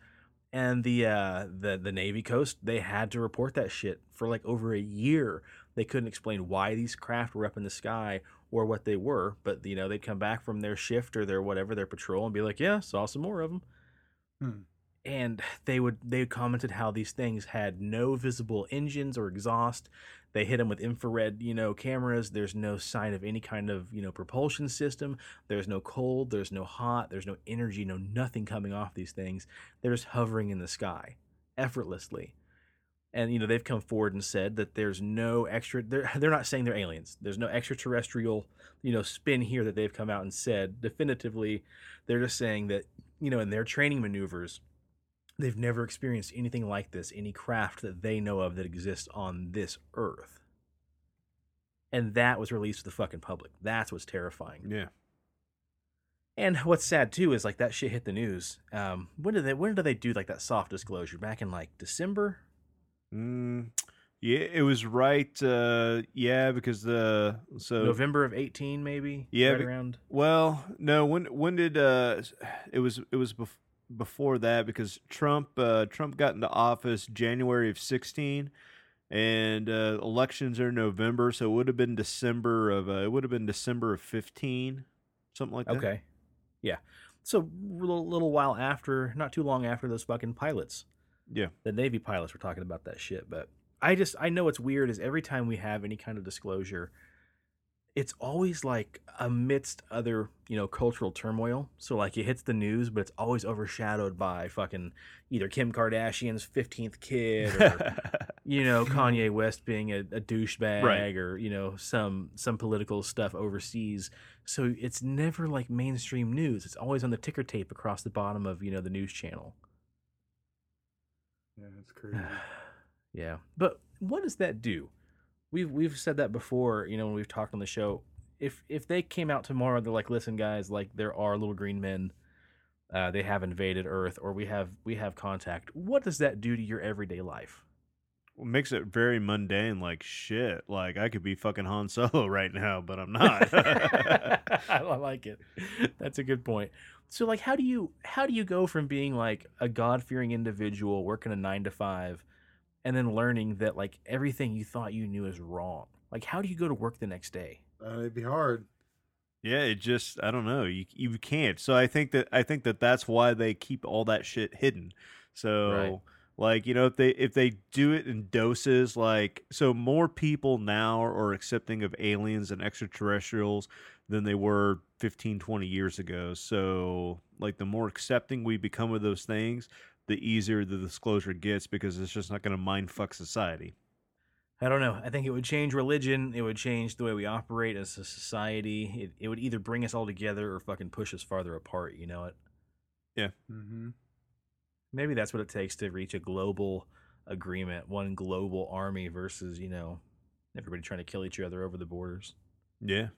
and the uh the the navy coast they had to report that shit for like over a year they couldn't explain why these craft were up in the sky or what they were but you know they'd come back from their shift or their whatever their patrol and be like yeah saw some more of them Hmm. And they would they commented how these things had no visible engines or exhaust. They hit them with infrared you know cameras. There's no sign of any kind of you know propulsion system. There's no cold. There's no hot. There's no energy no nothing coming off these things. They're just hovering in the sky effortlessly. And you know they've come forward and said that there's no extra they're, they're not saying they're aliens. There's no extraterrestrial you know spin here that they've come out and said definitively. They're just saying that you know in their training maneuvers they've never experienced anything like this any craft that they know of that exists on this earth and that was released to the fucking public that's what's terrifying Yeah. and what's sad too is like that shit hit the news um when did they when did they do like that soft disclosure back in like december Mm, yeah, it was right. Uh, yeah, because the so november of 18 maybe Yeah, right around Well, no. When when did uh? It was it was bef- before that because Trump uh Trump got into office January of sixteen, and uh, elections are November, so it would have been December of uh, it would have been December of fifteen, something like that. Okay. Yeah. So little little while after, not too long after those fucking pilots, Yeah. the Navy pilots were talking about that shit. But I just I know what's weird is every time we have any kind of disclosure, it's always like amidst other you know cultural turmoil. So like it hits the news, but it's always overshadowed by fucking either Kim Kardashian's fifteenth kid or [laughs] you know Kanye West being a, a douchebag Right. or you know some some political stuff overseas. So it's never like mainstream news. It's always on the ticker tape across the bottom of you know the news channel. Yeah, it's [sighs] crazy. yeah, but what does that do? We've we've said that before. You know when we've talked on the show. If if they came out tomorrow, they're like, listen, guys, like there are little green men. Uh, they have invaded Earth, or we have we have contact. What does that do to your everyday life? Well, makes it very mundane. Like shit. Like I could be fucking Han Solo [laughs] right now, but I'm not. [laughs] [laughs] I like it. That's a good point. So like how do you how do you go from being like a God-fearing individual working a 9 to 5 and then learning that like everything you thought you knew is wrong? Like how do you go to work the next day? Uh, it'd be hard. Yeah, it just I don't know. You you can't. So I think that I think that that's why they keep all that shit hidden. So Right. like, you know, if they if they do it in doses like so more people now are accepting of aliens and extraterrestrials than they were 15 20 years ago. So like the more accepting we become of those things, the easier the disclosure gets because it's just not going to mind fuck society. I don't know. I think it would change religion. It would change the way we operate as a society. It, it would either bring us all together or fucking push us farther apart. You know it. Mm-hmm. Maybe that's what it takes to reach a global agreement, one global army versus you know everybody trying to kill each other over the borders. Yeah.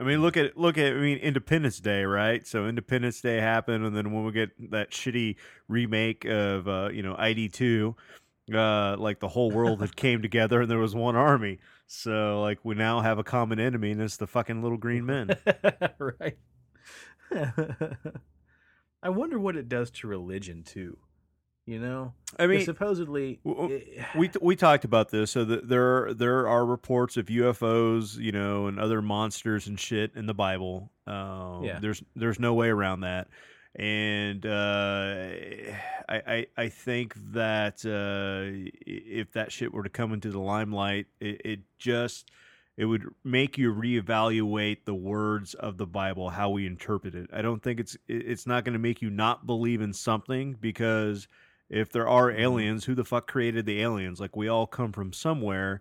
I mean, look at look at I mean Independence Day, right? So Independence Day happened, and then when we get that shitty remake of uh, you know ID two, uh, like the whole world had [laughs] came together and there was one army. So like we now have a common enemy, and it's the fucking little green men. [laughs] right. [laughs] I wonder what it does to religion too. You know, I mean, supposedly we we talked about this. So that there there are reports of UFOs, you know, and other monsters and shit in the Bible. Um, Yeah. There's there's no way around that. And uh, I, I I think that uh, if that shit were to come into the limelight, it, it just it would make you reevaluate the words of the Bible, how we interpret it. I don't think it's it's not going to make you not believe in something because if there are Mm-hmm. aliens, who the fuck created the aliens? Like we all come from somewhere.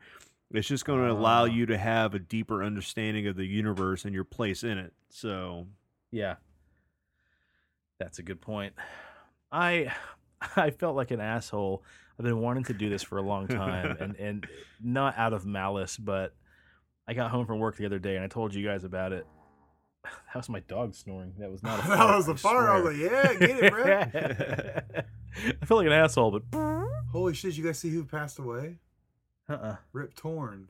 It's just going to allow Ah. you to have a deeper understanding of the universe and your place in it. So, Yeah. That's a good point. I [sighs] I felt like an asshole. I've been wanting to do this for a long time and and [laughs] not out of malice, but I got home from work the other day and I told you guys about it. [sighs] That was my dog snoring. That was [laughs] not a that was I a fart. I was like, yeah, get it, bro. [laughs] I feel like an asshole, but [laughs] Holy shit! You guys see who passed away? uh-uh. Rip Torn,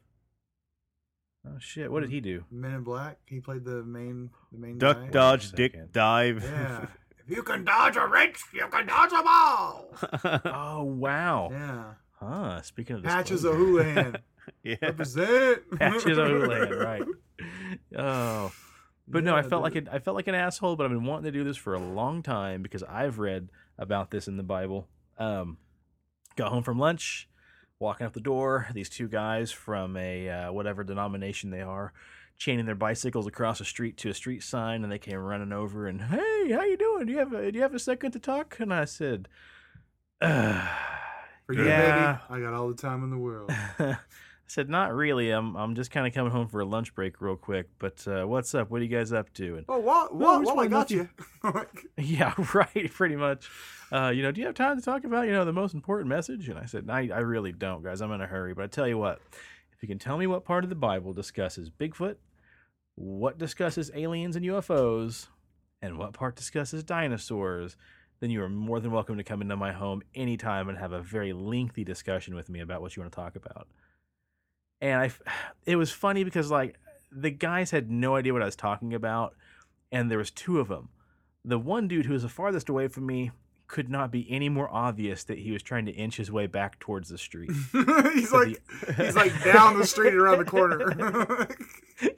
Oh shit, what did he do? Men in Black. He played the main, the main duck, guy. dodge, dick, dive. Yeah. if you can dodge a wrench, you can dodge a ball. Oh wow. Yeah. Huh. Speaking of Patches disclosure. O'Houlihan. yeah. Represent. Patches O'Houlihan, right. Oh. But no, I Yeah, felt like dude. it, I felt like an asshole, but I've been wanting to do this for a long time because I've read about this in the Bible. Um, got home from lunch, walking out the door. These two guys from a uh, whatever denomination they are, chaining their bicycles across a street to a street sign, and they came running over and, "Hey, how you doing? Do you have a, do you have a second to talk?" And I said, [sighs] uh, Yeah. baby, I got all the time in the world. [laughs] I said, "Not really. I'm I'm just kind of coming home for a lunch break, real quick. But uh, what's up? What are you guys up to?" And Oh, what? What? Well, I got you- you. [laughs] [laughs] Yeah, [laughs] right. Pretty much. Uh, you know, do you have time to talk about you know the most important message? And I said, I, I really don't, guys. I'm in a hurry. But I tell you what, if you can tell me what part of the Bible discusses Bigfoot, what discusses aliens and UFOs, and what part discusses dinosaurs, then you are more than welcome to come into my home anytime and have a very lengthy discussion with me about what you want to talk about. And I, [sighs] it was funny because like the guys had no idea what I was talking about, and there was two of them the one dude who was the farthest away from me could not be any more obvious that he was trying to inch his way back towards the street. [laughs] he's So like, he's like down the street and around the corner.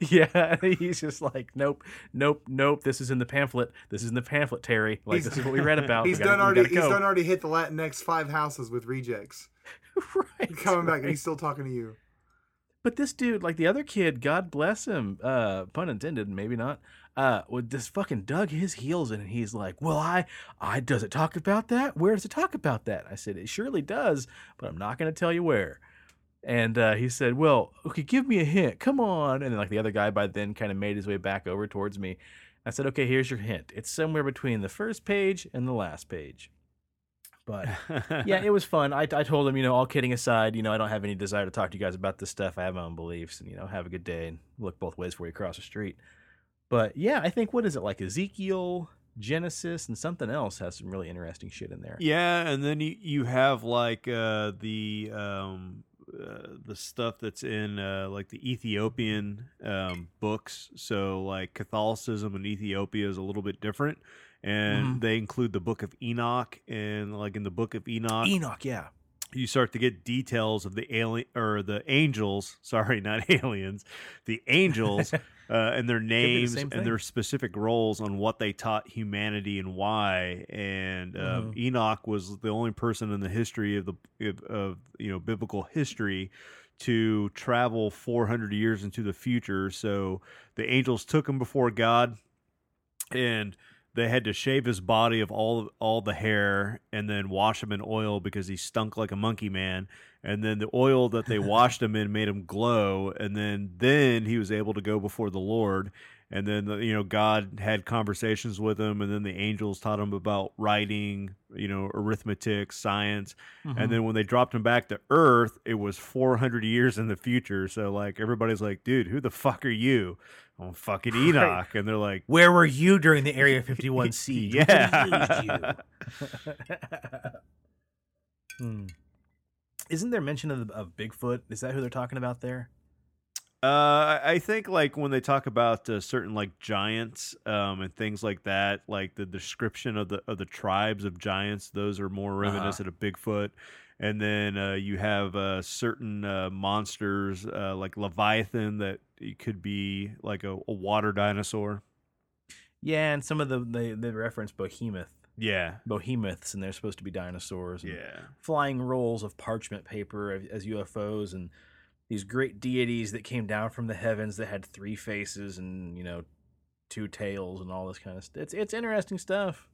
[laughs] yeah, [laughs] he's just like, nope, nope, nope. This is in the pamphlet. This is in the pamphlet, Terry. Like He's- this is what we read about. he's gotta- done already. He's go. done already hit the Latinx five houses with rejects. right, Coming back, and he's still talking to you. But this dude, like the other kid, God bless him, uh, pun intended, maybe not, uh, would just fucking dug his heels in and he's like, Well, I I does it talk about that? Where does it talk about that? I said, It surely does, but I'm not gonna tell you where. And uh, he said, Well, okay, give me a hint. Come on. And then like the other guy by then kind of made his way back over towards me. I said, Okay, here's your hint. It's somewhere between the first page and the last page. But [laughs] yeah, it was fun. I, I told him, you know, all kidding aside, you know, I don't have any desire to talk to you guys about this stuff. I have my own beliefs, and you know, have a good day and look both ways before you cross the street. But yeah, I think what is it like Ezekiel, Genesis, and something else has some really interesting shit in there. Yeah, and then you you have like uh, the um, uh, the stuff that's in uh, like the Ethiopian um, books. So like Catholicism in Ethiopia is a little bit different, and Mhm. they include the Book of Enoch. And like in the Book of Enoch, Enoch, yeah, you start to get details of the alien or the angels. [laughs] Sorry, not [laughs] aliens. The angels [laughs] uh, and their names same and their specific roles on what they taught humanity and why. And um, Mhm. Enoch was the only person in the history of the of you know biblical history to travel 400 years into the future. So the angels took him before God and they had to shave his body of all all the hair and then wash him in oil because he stunk like a monkey man. And then the oil that they [laughs] washed him in made him glow. And then then he was able to go before the lord. And then the, you know god had conversations with him. And then the angels taught him about writing you know arithmetic science. Mhm. and then when they dropped him back to earth it was 400 years in the future. So like everybody's like dude who the fuck are you i'm fucking [laughs] Right. enoch and they're like where were you during the Area [laughs] 51 siege? Yeah. [laughs] Hmm. Isn't there mention of, of Bigfoot? Is that who they're talking about there? Uh, I think like when they talk about uh, certain like giants um, and things like that, like the description of the of the tribes of giants, those are more reminiscent of Bigfoot. And then uh, you have uh, certain uh, monsters uh, like Leviathan that it could be like a, a water dinosaur. Yeah, and some of the they, they reference behemoth, Yeah, behemoths, and they're supposed to be dinosaurs. and yeah, flying rolls of parchment paper as- as UFOs, and these great deities that came down from the heavens that had three faces and you know two tails and all this kind of stuff. It's it's interesting stuff.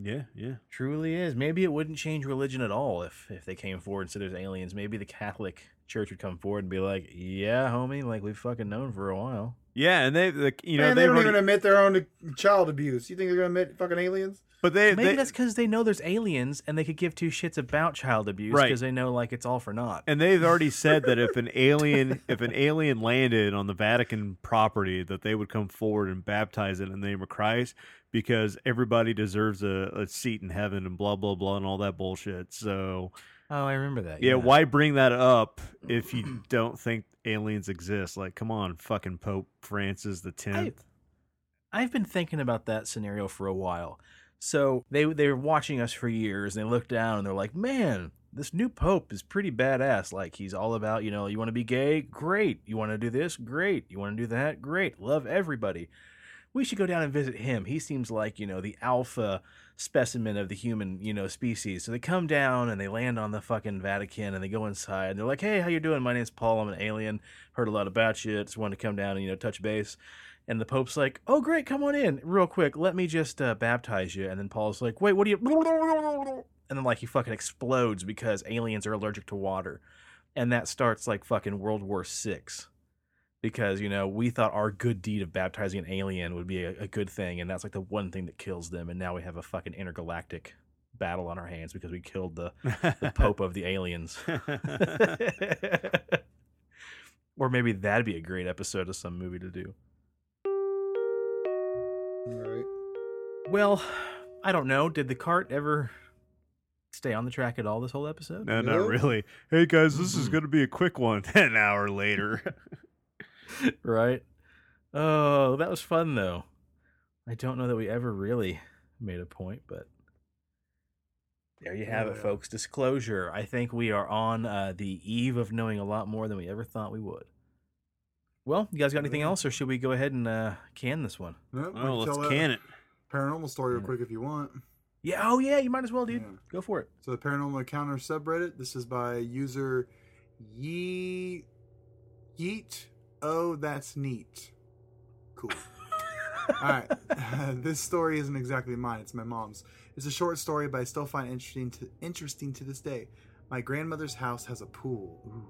Yeah, yeah. Truly is. Maybe it wouldn't change religion at all if if they came forward and said there's aliens. Maybe the Catholic Church would come forward and be like, "Yeah, homie, like we've fucking known for a while." Yeah, and they, the, you know, Man, they they've don't already- even admit their own child abuse. You think they're gonna admit fucking aliens? but they, Maybe they that's because they know there's aliens and they could give two shits about child abuse Right. because they know like it's all for naught. and they've already said that if an alien if an alien landed on the Vatican property that they would come forward and baptize it in the name of Christ because everybody deserves a, a seat in heaven and blah blah blah and all that bullshit. So Oh, I remember that. yeah, why bring that up if you don't think aliens exist? Like, come on, fucking Pope Francis the tenth. I've been thinking about that scenario for a while. So they they were watching us for years, and they look down and they're like, "Man, this new pope is pretty badass. Like he's all about, you know, you want to be gay, great. You want to do this, great. You want to do that, great. Love everybody. We should go down and visit him. He seems like, you know, the alpha specimen of the human, you know, species. So they come down and they land on the fucking Vatican and they go inside. And they're like, "Hey, how you doing? My name's Paul. I'm an alien. Heard a lot about you. Just wanted to come down and you know touch base." And the Pope's like, "Oh, great, come on in, real quick. Let me just uh, baptize you." And then Paul's like, "Wait, what do you?" And then like he fucking explodes because aliens are allergic to water, and that starts like fucking World War Six, because you know we thought our good deed of baptizing an alien would be a, a good thing, and that's like the one thing that kills them, and now we have a fucking intergalactic battle on our hands because we killed the the [laughs] Pope of the aliens. [laughs] or maybe that'd be a great episode of some movie to do. All right. Well, I don't know. Did the cart ever stay on the track at all this whole episode? No, not really. Hey guys, this is going to be a quick one. [laughs] An hour later. [laughs] right? Oh, that was fun though. I don't know that we ever really made a point, but there you have it, folks. Disclosure. I think we are on uh, the eve of knowing a lot more than we ever thought we would. Well, you guys got anything else, or should we go ahead and uh, can this one? No, we oh, let's can it. Paranormal story real Yeah. quick if you want. Yeah. Oh, yeah. You might as well, dude. Yeah. Go for it. So the Paranormal Encounter subreddit. This is by user Yee Yeet. Oh, that's neat. Cool. All right. [laughs] this story isn't exactly mine. It's my mom's. It's a short story, but I still find interesting to interesting to this day. My grandmother's house has a pool. Ooh.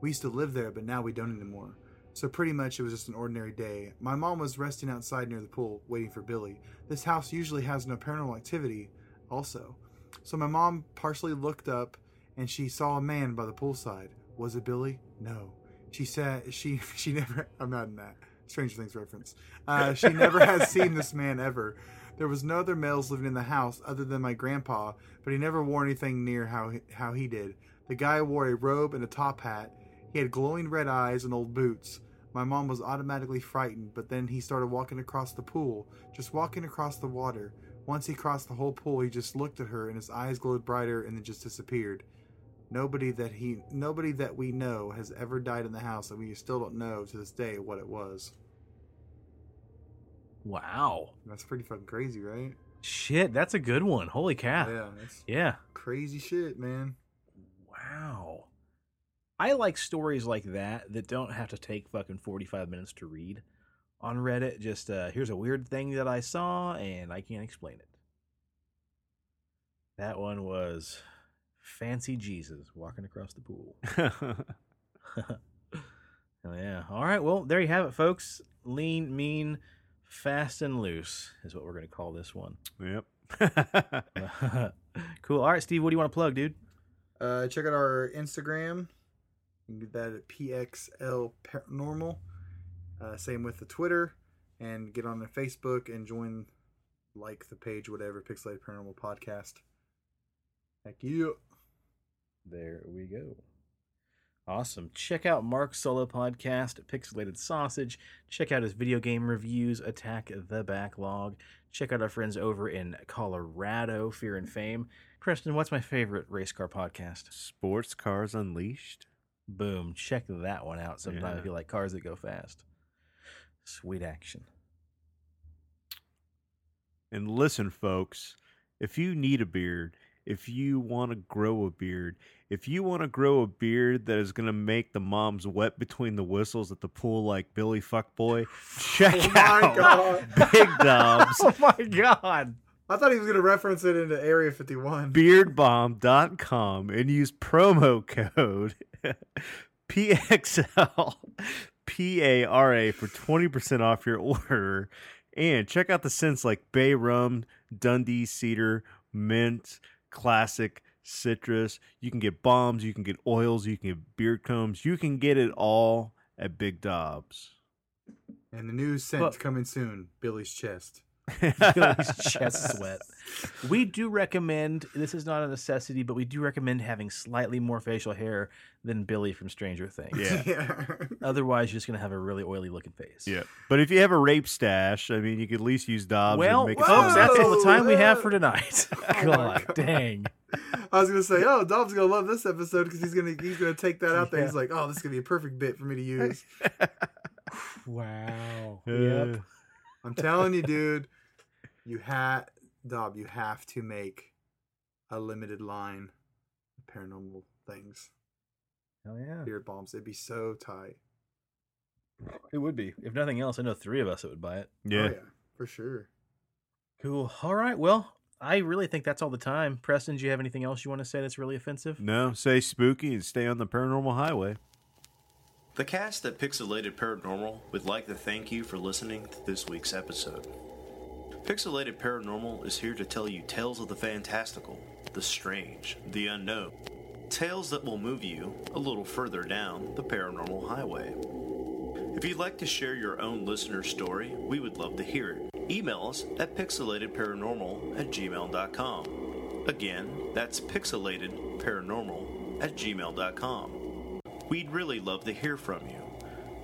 We used to live there, but now we don't anymore. So pretty much it was just an ordinary day. My mom was resting outside near the pool, waiting for Billy. This house usually has no paranormal activity, also. So my mom partially looked up and she saw a man by the poolside. Was it Billy? No. She said she [laughs] she never I'm not in that. Stranger Things reference. Uh, she never has seen this man ever. There was no other males living in the house other than my grandpa, but he never wore anything near how he, how he did. The guy wore a robe and a top hat. He had glowing red eyes and old boots. My mom was automatically frightened, but then he started walking across the pool, just walking across the water. Once he crossed the whole pool, he just looked at her and his eyes glowed brighter and then just disappeared. Nobody that he nobody that we know has ever died in the house and we still don't know to this day what it was. Wow. That's pretty fucking crazy, right? Shit, that's a good one. Holy cow. Yeah, that's Yeah. crazy shit, man. Wow. I like stories like that that don't have to take fucking 45 minutes to read on Reddit. Just uh here's a weird thing that I saw and I can't explain it. That one was Fancy Jesus walking across the pool. [laughs] Oh yeah. All right. Well, there you have it, folks. Lean, mean, fast, and loose is what we're going to call this one. [laughs] yep. [laughs] cool. All right, Steve. What do you want to plug, dude? Uh, check out our Instagram. You can do that at PXL Paranormal. Uh, same with the Twitter. And get on the Facebook and join, like the page, whatever, Pixelated Paranormal Podcast. Heck you. There we go. Awesome. Check out Mark's solo podcast, Pixelated Sausage. Check out his video game reviews, Attack the Backlog. Check out our friends over in Colorado, Fear and Fame. Preston, what's my favorite race car podcast? Sports Cars Unleashed. Boom. Check that one out sometime Yeah. if you like cars that go fast. Sweet action. And listen, folks, if you need a beard, if you want to grow a beard, if you want to grow a beard that is going to make the moms wet between the whistles at the pool like Billy Fuckboy, [laughs] oh check Oh my out God. [laughs] Big Dobbs [laughs] Oh my god. I thought he was going to reference it into Area 51. beardbomb.com and use promo code PXL PARA for 20% off your order. And check out the scents like Bay Rum, Dundee Cedar, Mint, Classic, Citrus. You can get bombs, you can get oils, you can get beard combs. You can get it all at Big Dobbs. And the new scent But- coming soon Billy's chest. Billy's [laughs] chest sweat. We do recommend this is not a necessity, but we do recommend having slightly more facial hair than Billy from Stranger Things. Yeah. yeah. [laughs] Otherwise, you're just gonna have a really oily looking face. Yeah. But if you have a rape stash, I mean, you could at least use Dobbs Well, and make it folks, smell that's all the time we have for [laughs] tonight. Oh God, God. dang. I was gonna say, oh, Dom's gonna love this episode because he's gonna he's gonna take that out there. Yeah. He's like, oh, this is gonna be a perfect bit for me to use. Wow. Uh, I'm telling you, dude, you had Dob, you have to make a limited line of paranormal things. Hell yeah. Beard bombs, it'd be so tight. It would be. If nothing else, I know three of us that would buy it. Oh, yeah. yeah, for sure. Cool. All right. Well, I really think that's all the time. Preston, do you have anything else you want to say that's really offensive? No, say spooky and stay on the paranormal highway. The cast at Pixelated Paranormal would like to thank you for listening to this week's episode. Pixelated Paranormal is here to tell you tales of the fantastical, the strange, the unknown. Tales that will move you a little further down the paranormal highway. If you'd like to share your own listener story, we would love to hear it. Email us at pixelatedparanormal at gmail.com. Again, that's pixelatedparanormal at gmail.com. We'd really love to hear from you.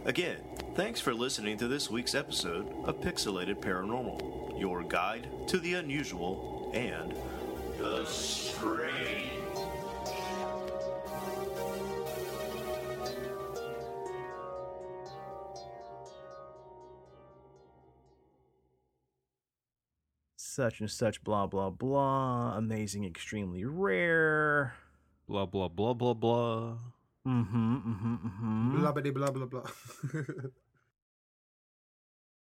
Again, thanks for listening to this week's episode of Pixelated Paranormal, your guide to the unusual and the strange. Such and such, blah, blah, blah. Amazing, extremely rare. Blah, blah, blah, blah, blah. Mm hmm, mm hmm, mm hmm. Blah blah blah blah blah. [laughs]